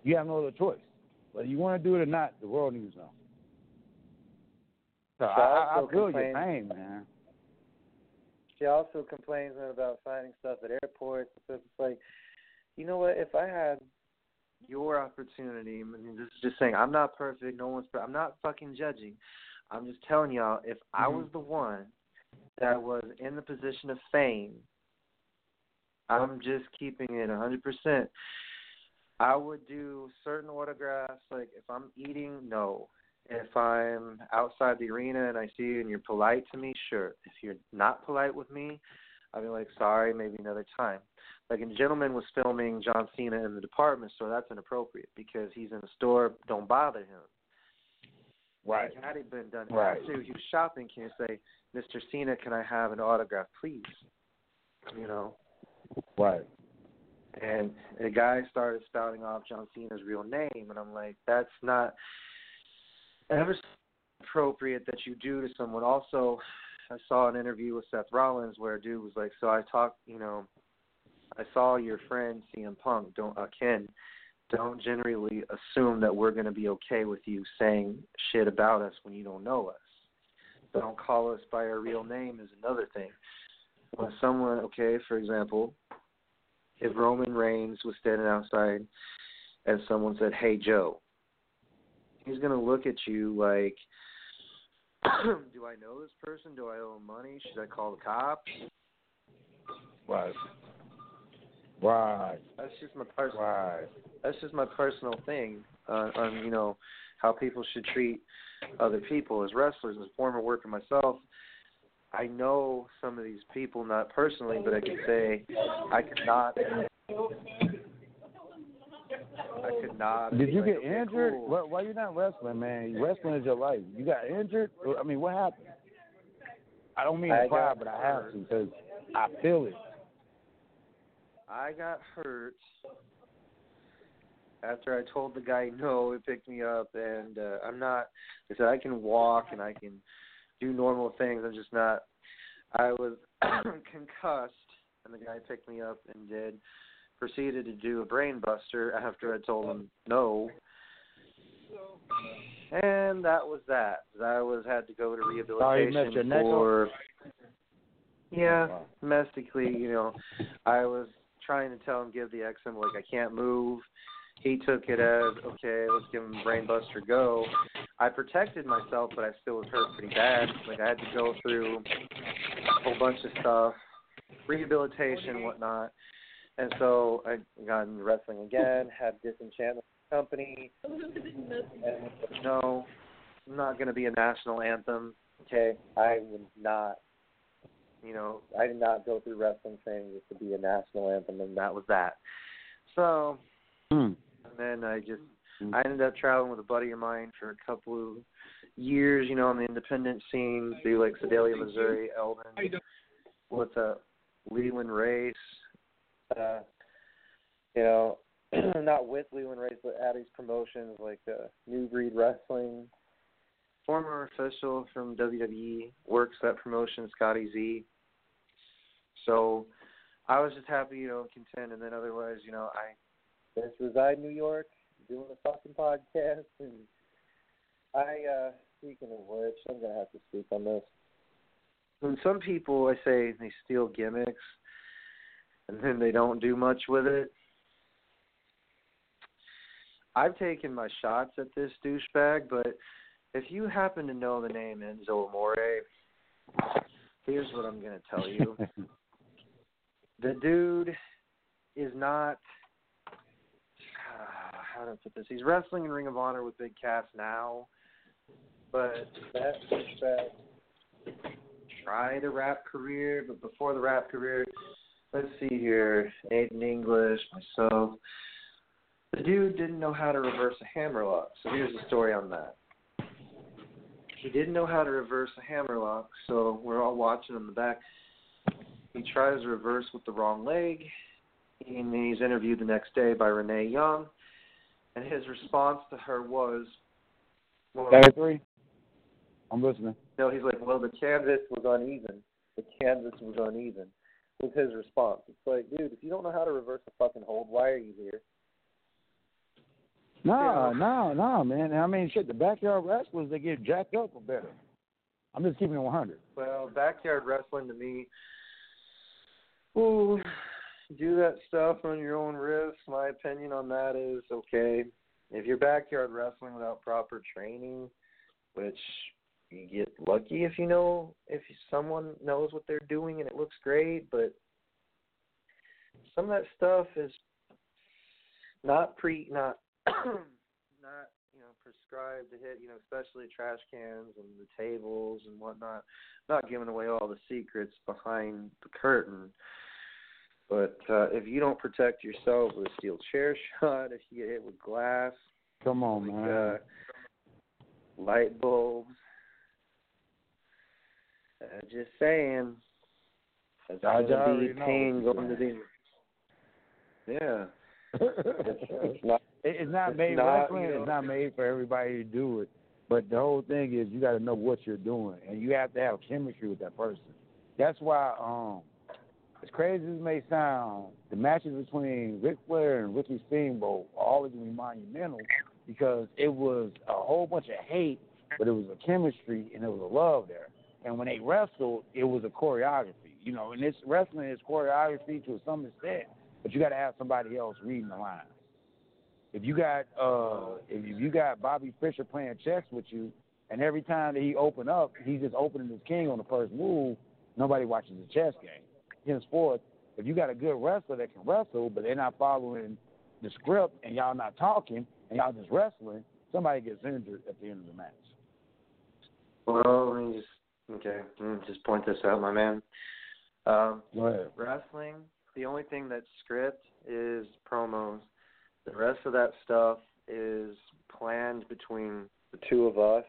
You have no other choice. Whether you want to do it or not, the world needs to know. So I, I, I feel your pain, man. She also complains about finding stuff at airports. It's like, you know what? If I had your opportunity, I mean, this is just saying, I'm not perfect. No one's. I'm not fucking judging. I'm just telling y'all, if I Mhm. was the one that was in the position of fame, I'm just keeping it 100%. I would do certain autographs, like if I'm eating, no. If I'm outside the arena and I see you and you're polite to me, sure. If you're not polite with me, I'll be like, sorry, maybe another time. Like a gentleman was filming John Cena in the department store, that's inappropriate because he's in the store, don't bother him. Right. Like, had it been done Right. after he was shopping, can you say, Mr. Cena, can I have an autograph, please? You know. Right. And a guy started spouting off John Cena's real name, and I'm like, that's not ever appropriate that you do to someone. Also, I saw an interview with Seth Rollins where a dude was like, so I talked, you know, I saw your friend CM Punk, don't uh, Ken, don't generally assume that we're going to be okay with you saying shit about us when you don't know us. Don't call us by our real name is another thing. When someone, okay, for example, if Roman Reigns was standing outside and someone said, "Hey Joe," he's gonna look at you like, "Do I know this person? Do I owe him money? Should I call the cops?" Right. Right. That's just my personal. Right. That's just my personal thing on, on you know how people should treat other people as wrestlers. As former worker myself, I know some of these people not personally, but I can say I could not. I could not. Did you like, get okay, injured? cool. Why, why you not wrestling, man? Wrestling is your life. You got injured? I mean, what happened? I don't mean to I cry, got but I have to because I feel it. I got hurt after I told the guy no. He picked me up, and uh, I'm not. I said I can walk and I can do normal things. I'm just not. I was concussed, and the guy picked me up and did proceeded to do a brain buster after I told him no. And that was that. I was had to go to Oh, rehabilitation neck for. Yeah, Wow. domestically, you know, I was trying to tell him give the X symbol like I can't move. He took it as okay, let's give him brainbuster go. I protected myself, but I still was hurt pretty bad. Like I had to go through a whole bunch of stuff, rehabilitation, whatnot. And so I got into wrestling again, had disenchantment company, and was no, I'm not going to be a national anthem. Okay, I would not. You know, I did not go through wrestling training just to be a national anthem, and that was that. So, Hmm. and then I just Mm. I ended up traveling with a buddy of mine for a couple of years, you know, on the independent scene through like Sedalia, Missouri, Eldon, what's up, Leland Race, uh, you know, not with Leland Race, but at his promotions like uh, New Breed Wrestling. Former official from WWE works that promotion, Scotty Z. So I was just happy, you know, content, and then otherwise, you know, I just reside in New York, doing a fucking podcast, and I, uh, speaking of which, I'm gonna have to speak on this. When some people, I say, they steal gimmicks, and then they don't do much with it. I've taken my shots at this douchebag, but if you happen to know the name Enzo Amore, here's what I'm gonna tell you. the dude is not uh, how do I put this? He's wrestling in Ring of Honor with Big Cass now, but that douchebag tried a rap career, but before the rap career, let's see here, Aiden English, myself. The dude didn't know how to reverse a hammerlock. So here's the story on that. He didn't know how to reverse a hammerlock, so we're all watching in the back. He tries to reverse with the wrong leg, and he's interviewed the next day by Renee Young, and his response to her was, well, three. I'm listening. no, he's like, well, the canvas was uneven. The canvas was uneven. Was his response. It's like, dude, if you don't know how to reverse a fucking hold, why are you here? No, Yeah. no, no, man. I mean, shit. The backyard wrestlers they get jacked up for better. I'm just keeping it 100. Well, backyard wrestling to me, ooh, do that stuff on your own risk. My opinion on that is okay. If you're backyard wrestling without proper training, which you get lucky if you know if someone knows what they're doing and it looks great, but some of that stuff is not pre not not you know prescribed to hit you know especially trash cans and the tables and whatnot not giving away all the secrets behind the curtain but uh if you don't protect yourself with a steel chair shot if you get hit with glass Come on, like, man. uh, light bulbs uh, just saying it's I gonna be know pain going to saying. the yeah it's, it's not It- it's not it's made not, wrestling. you know- It's not made for everybody to do it. But the whole thing is you got to know what you're doing, and you have to have chemistry with that person. That's why, um, as crazy as it may sound, the matches between Ric Flair and Ricky Steamboat are always gonna be monumental because it was a whole bunch of hate, but it was a chemistry and it was a love there. And when they wrestled, it was a choreography. You know, and this wrestling is choreography to some extent, but you got to have somebody else reading the lines. If you got uh if you got Bobby Fischer playing chess with you, and every time that he open up, he's just opening his king on the first move. Nobody watches the chess game. Henceforth, if you got a good wrestler that can wrestle, but they're not following the script and y'all not talking and y'all just wrestling, somebody gets injured at the end of the match. Well, just okay. Let just point this out, my man. Um, Go ahead. wrestling, the only thing that's script is promos. The rest of that stuff is planned between the two of us.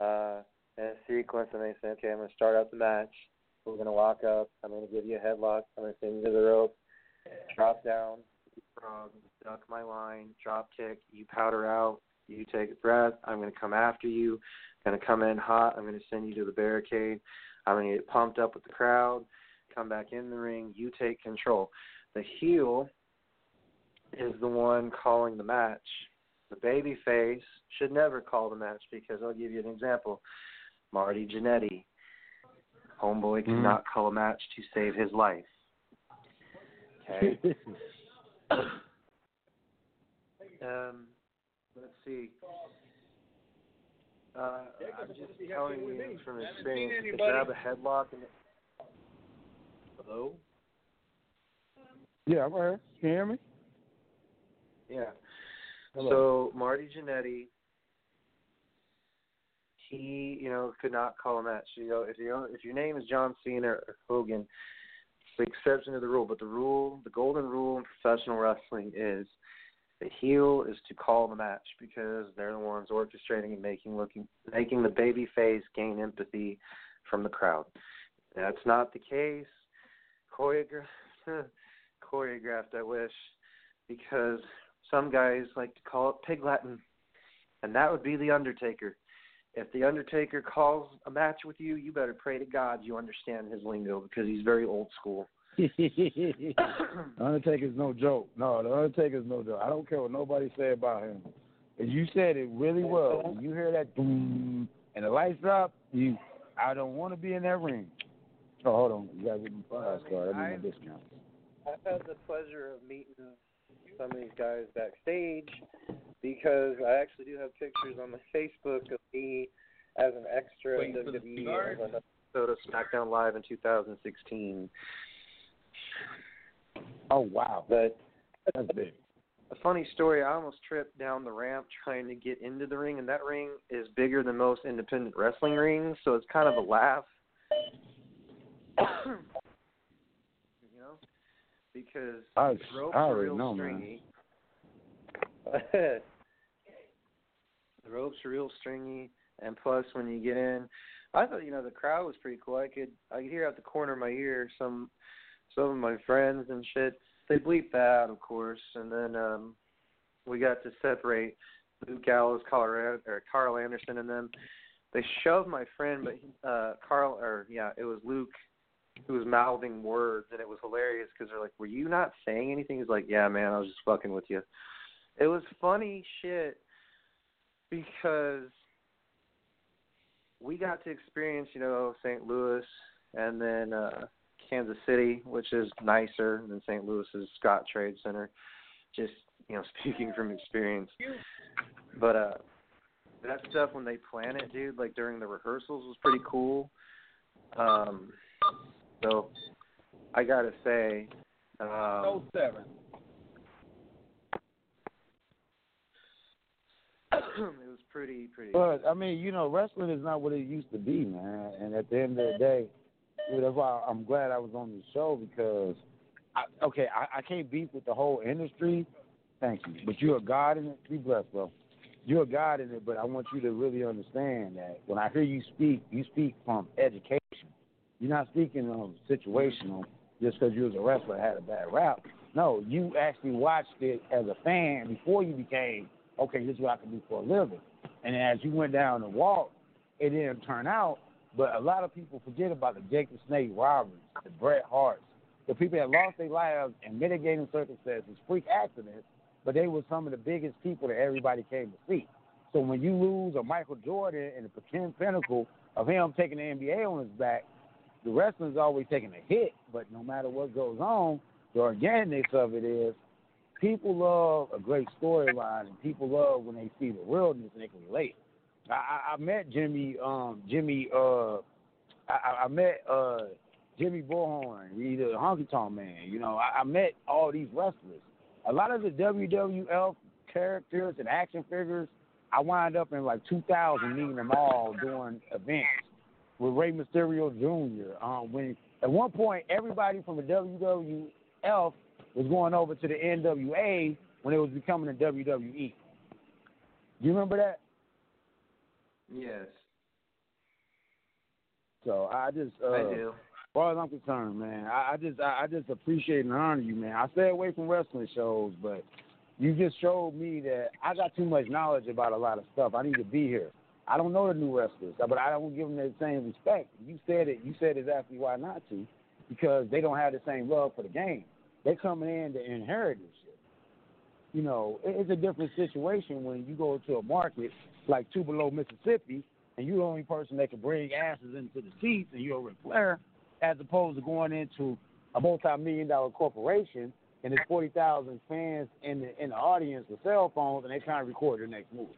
Uh, in a sequence, and they say, okay, I'm going to start out the match. We're going to lock up. I'm going to give you a headlock. I'm going to send you to the rope. Drop down. Frog, duck my line. Drop kick. You powder out. You take a breath. I'm going to come after you. I'm going to come in hot. I'm going to send you to the barricade. I'm going to get pumped up with the crowd. Come back in the ring. You take control. The heel is the one calling the match. The baby face should never call the match because I'll give you an example. Marty Jannetty. Homeboy could Mhm. not call a match to save his life. Okay. um, let's see. Uh, I'm just telling you from experience. To grab a headlock and hello. yeah, I'm right. Can you hear me? Yeah. Hello. So Marty Jannetty, he you know could not call a match. You know if you if your name is John Cena or Hogan, it's the exception to the rule. But the rule, the golden rule in professional wrestling is the heel is to call the match because they're the ones orchestrating and making looking making the baby face gain empathy from the crowd. That's not the case. Choreographed, choreographed. I wish because some guys like to call it pig Latin, and that would be the Undertaker. If the Undertaker calls a match with you, you better pray to God you understand his lingo because he's very old school. The Undertaker's no joke. No, the Undertaker's no joke. I don't care what nobody say about him. And you said it really well. When you hear that boom and the lights drop, you I don't want to be in that ring. Oh, hold on. You gotta give me five card. I need my discount. I've had the pleasure of meeting some of these guys backstage because I actually do have pictures on my Facebook of me as an extra in WWE on an episode of SmackDown Live in 2016. Oh wow. But That's big. a funny story, I almost tripped down the ramp trying to get into the ring, and that ring is bigger than most independent wrestling rings, so it's kind of a laugh. you know? Because I, the ropes I are real know, stringy. the ropes are real stringy, and plus when you get in, I thought you know the crowd was pretty cool. I could I could hear out the corner of my ear some some of my friends and shit. They bleeped that out, of course, and then um we got to separate Luke Gallows, Colorado, or Karl Anderson, and them. They shoved my friend, but uh Karl, or yeah, it was Luke who was mouthing words, and it was hilarious because they're like, "Were you not saying anything?" He's like, "Yeah, man, I was just fucking with you." It was funny shit because we got to experience, you know, St. Louis and then uh Kansas City, which is nicer than St. Louis's Scottrade Center. Just you know, speaking from experience. But uh that stuff when they plan it, dude, like during the rehearsals was pretty cool. Um so I gotta say, um seven. it was pretty pretty But I mean, you know, wrestling is not what it used to be, man. And at the end of the day, know, that's why I'm glad I was on the show because, I, okay, I, I can't beef with the whole industry. Thank you, but you're a god in it. Be blessed, bro. You're a god in it, but I want you to really understand that when I hear you speak, you speak from education. You're not speaking um, situational just because you was a wrestler had a bad rap. No, you actually watched it as a fan before you became okay. This is what I can do for a living. And as you went down the walk, it didn't turn out. But a lot of people forget about the the Snake Roberts, the Bret Harts, the people that lost their lives in mitigating circumstances, freak accidents, but they were some of the biggest people that everybody came to see. So when you lose a Michael Jordan and the pinnacle of him taking the NBA on his back, the wrestling's always taking a hit. But no matter what goes on, the organics of it is people love a great storyline, and people love when they see the realness and they can relate. I, I, met Jimmy, um, Jimmy, uh, I, I- met uh, Jimmy Bullhorn, either Honky Tonk Man. You know, I, I met all these wrestlers. A lot of the WWF characters and action figures, I wind up in like 2000 meeting them all doing events with Rey Mysterio Jr. Um, when at one point everybody from the WWF was going over to the NWA when it was becoming the WWE. Do you remember that? Yes, So I just uh, I do. As far as I'm concerned, man, I, I just I, I just appreciate and honor you, man. I stay away from wrestling shows, but you just showed me that I got too much knowledge about a lot of stuff. I need to be here. I don't know the new wrestlers, but I don't give them the same respect. You said it. You said exactly why not to, because they don't have the same love for the game. They're coming in to inherit this shit. You know, it- it's a different situation when you go to a market like Tupelo, Mississippi, and you're the only person that can bring asses into the seats, and you're a Ric Flair, as opposed to going into a multi-million dollar corporation and there's 40,000 fans in the in the audience with cell phones, and they trying to record their next move.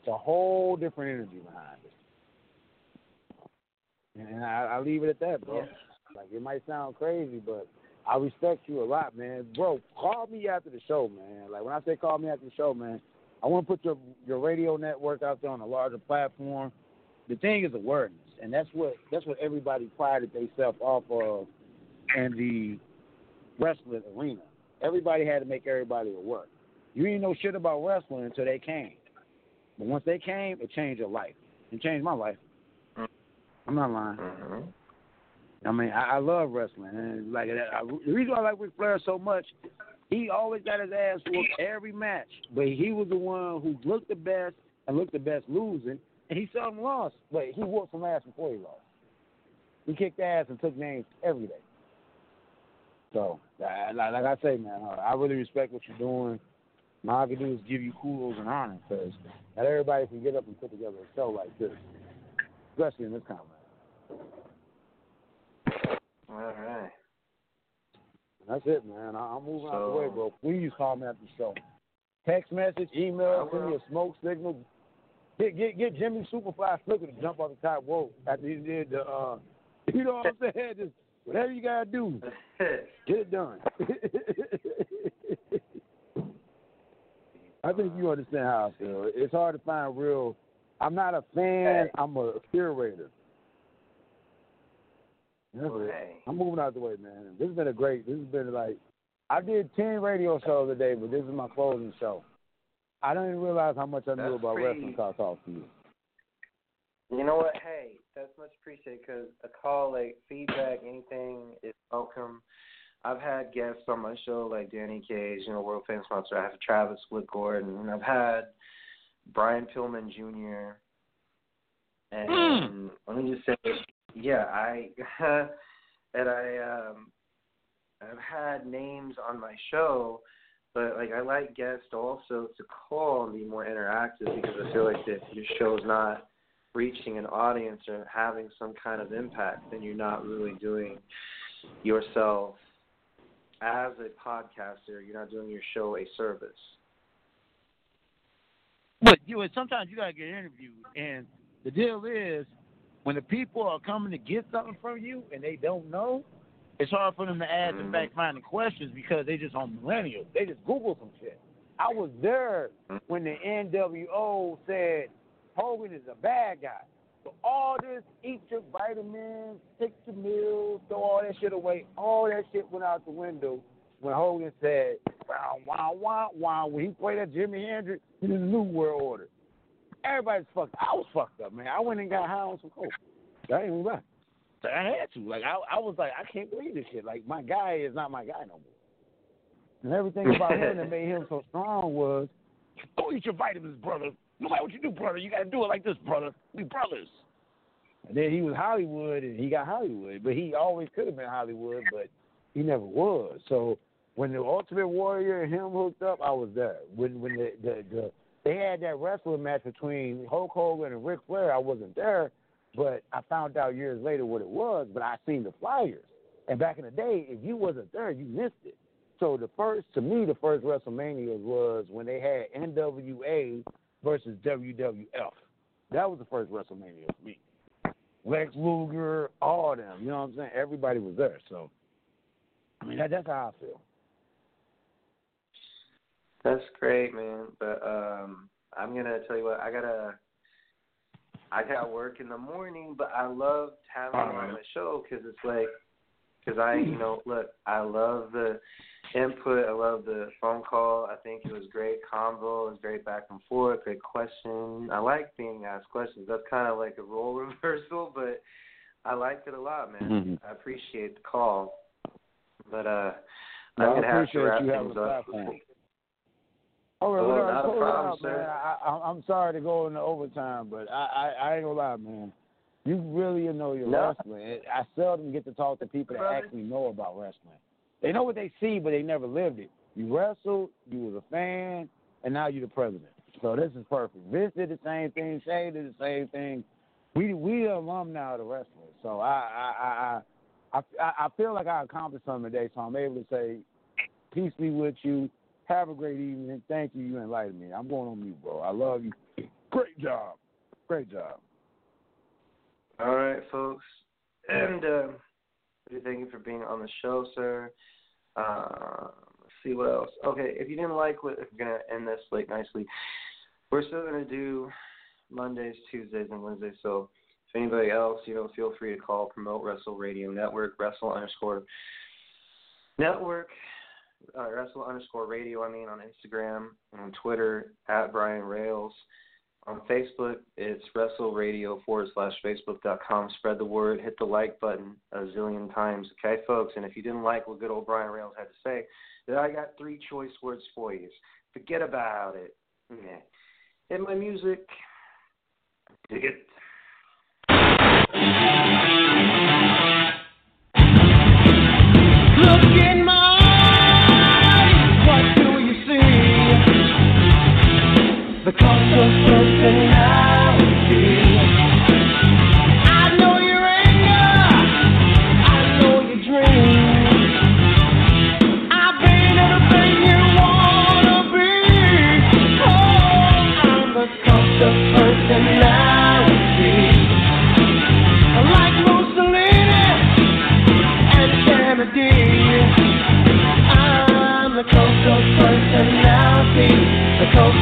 It's a whole different energy behind it. And I, I leave it at that, bro. Yeah. Like it might sound crazy, but I respect you a lot, man. Bro, call me after the show, man. Like when I say call me after the show, man, I want to put your your radio network out there on a larger platform. The thing is awareness, and that's what that's what everybody prided themselves off of in the wrestling arena. Everybody had to make everybody aware. You didn't know shit about wrestling until they came. But once they came, it changed your life. It changed my life. I'm not lying. hmm I mean, I, I love wrestling, and like I, the reason why I like Ric Flair so much, he always got his ass whooped every match, but he was the one who looked the best and looked the best losing, and he seldom lost, but he whooped some ass before he lost. He kicked ass and took names every day. So, like, I say, man, uh, I really respect what you're doing. All I can do is give you kudos and honor, because not everybody can get up and put together a show like this, especially in this of All right. That's it, man. I- I'm moving out the way, bro. Please call me after the show. Text message, email, send me a smoke signal. Get get get Jimmy Superfly Snuka to jump off the top rope after he did the uh you know what I'm saying? Just whatever you gotta do, get it done. I think you understand how I feel. It's hard to find real I'm not a fan, I'm a curator. That's it. I'm moving out the way, man. This has been a great. This has been like, I did ten radio shows today, but this is my closing show. I didn't even realize how much I knew That's about pretty- wrestling. Till I talked to you. You know what? Hey, that's much appreciated because a call, like feedback, anything is welcome. I've had guests on my show like Danny Cage, you know, world famous sponsor. I have Travis Whitgord, and I've had Brian Pillman Jr. And hmm. let me just say, yeah, I and I um I've had names on my show, but like I like guests also to call and be more interactive because I feel like if your show's not reaching an audience or having some kind of impact, then you're not really doing yourself as a podcaster. You're not doing your show a service. But you, sometimes you gotta get interviewed, and the deal is, when the people are coming to get something from you and they don't know, it's hard for them to ask the Mhm. fact finding questions because they just on millennials. They just Google some shit. I was there when the NWO said Hogan is a bad guy. So all this, eat your vitamins, take your meals, throw all that shit away. All that shit went out the window when Hogan said, wow, wow, wow, wow. When he played at Jimi Hendrix in the New World Order. Everybody's fucked. I was fucked up, man. I went and got high on some coke. I ain't even lie. So I had to. Like I, I was like, I can't believe this shit. Like my guy is not my guy no more. And everything about him that made him so strong was, go eat your vitamins, brother. No matter what you do, brother, you got to do it like this, brother. We brothers. And then he was Hollywood, and he got Hollywood, but he always could have been Hollywood, but he never was. So when the Ultimate Warrior and him hooked up, I was there. When when the the, the they had that wrestling match between Hulk Hogan and Ric Flair, I wasn't there, but I found out years later what it was. But I seen the flyers, and back in the day, if you wasn't there, you missed it. So the first, to me, the first WrestleMania was when they had NWA versus WWF. That was the first WrestleMania for me. Lex Luger, all of them. You know what I'm saying? Everybody was there. So, I mean, that, that's how I feel. That's great, man. But um, I'm gonna tell you what I gotta. I got work in the morning, but I loved having you on the show because it's like, because I, you know, look, I love the input. I love the phone call. I think it was great convo. It was great back and forth. Great question. I like being asked questions. That's kind of like a role reversal, but I liked it a lot, man. Mm-hmm. I appreciate the call. But uh, I'm gonna have to wrap things up. platform. Oh, All right, Oh, well, not a problem, out, sir. man. I, I, I'm sorry to go into overtime, but I, I, I ain't gonna lie, man. You really know your No. wrestling. I seldom get to talk to people that Brother. actually know about wrestling. They know what they see, but they never lived it. You wrestled, you was a fan, and now you're the president. So this is perfect. Vince did the same thing. Shay did the same thing. We we the alumni of the wrestling. So I I I I, I, I feel like I accomplished something today. So I'm able to say, peace be with you. Have a great evening. Thank you. You enlightened me. I'm going on mute, bro. I love you. Great job. Great job. All right, folks. And uh, thank you for being on the show, sir. Uh, let's see what else. Okay, if you didn't like what, we're gonna end this like nicely, we're still gonna do Mondays, Tuesdays, and Wednesdays. So if anybody else, you know, feel free to call, promote Wrestle Radio Network, Wrestle underscore Network, uh, Wrestle underscore Radio. I mean on Instagram, on Twitter at Brian Rails. On Facebook, it's Wrestle Radio forward slash Facebook.com. Spread the word, hit the like button a zillion times, okay, folks? And if you didn't like what good old Brian Rails had to say, then I got three choice words for you. Forget about it. Yeah. And my music, dig it. Look Cult of personality. I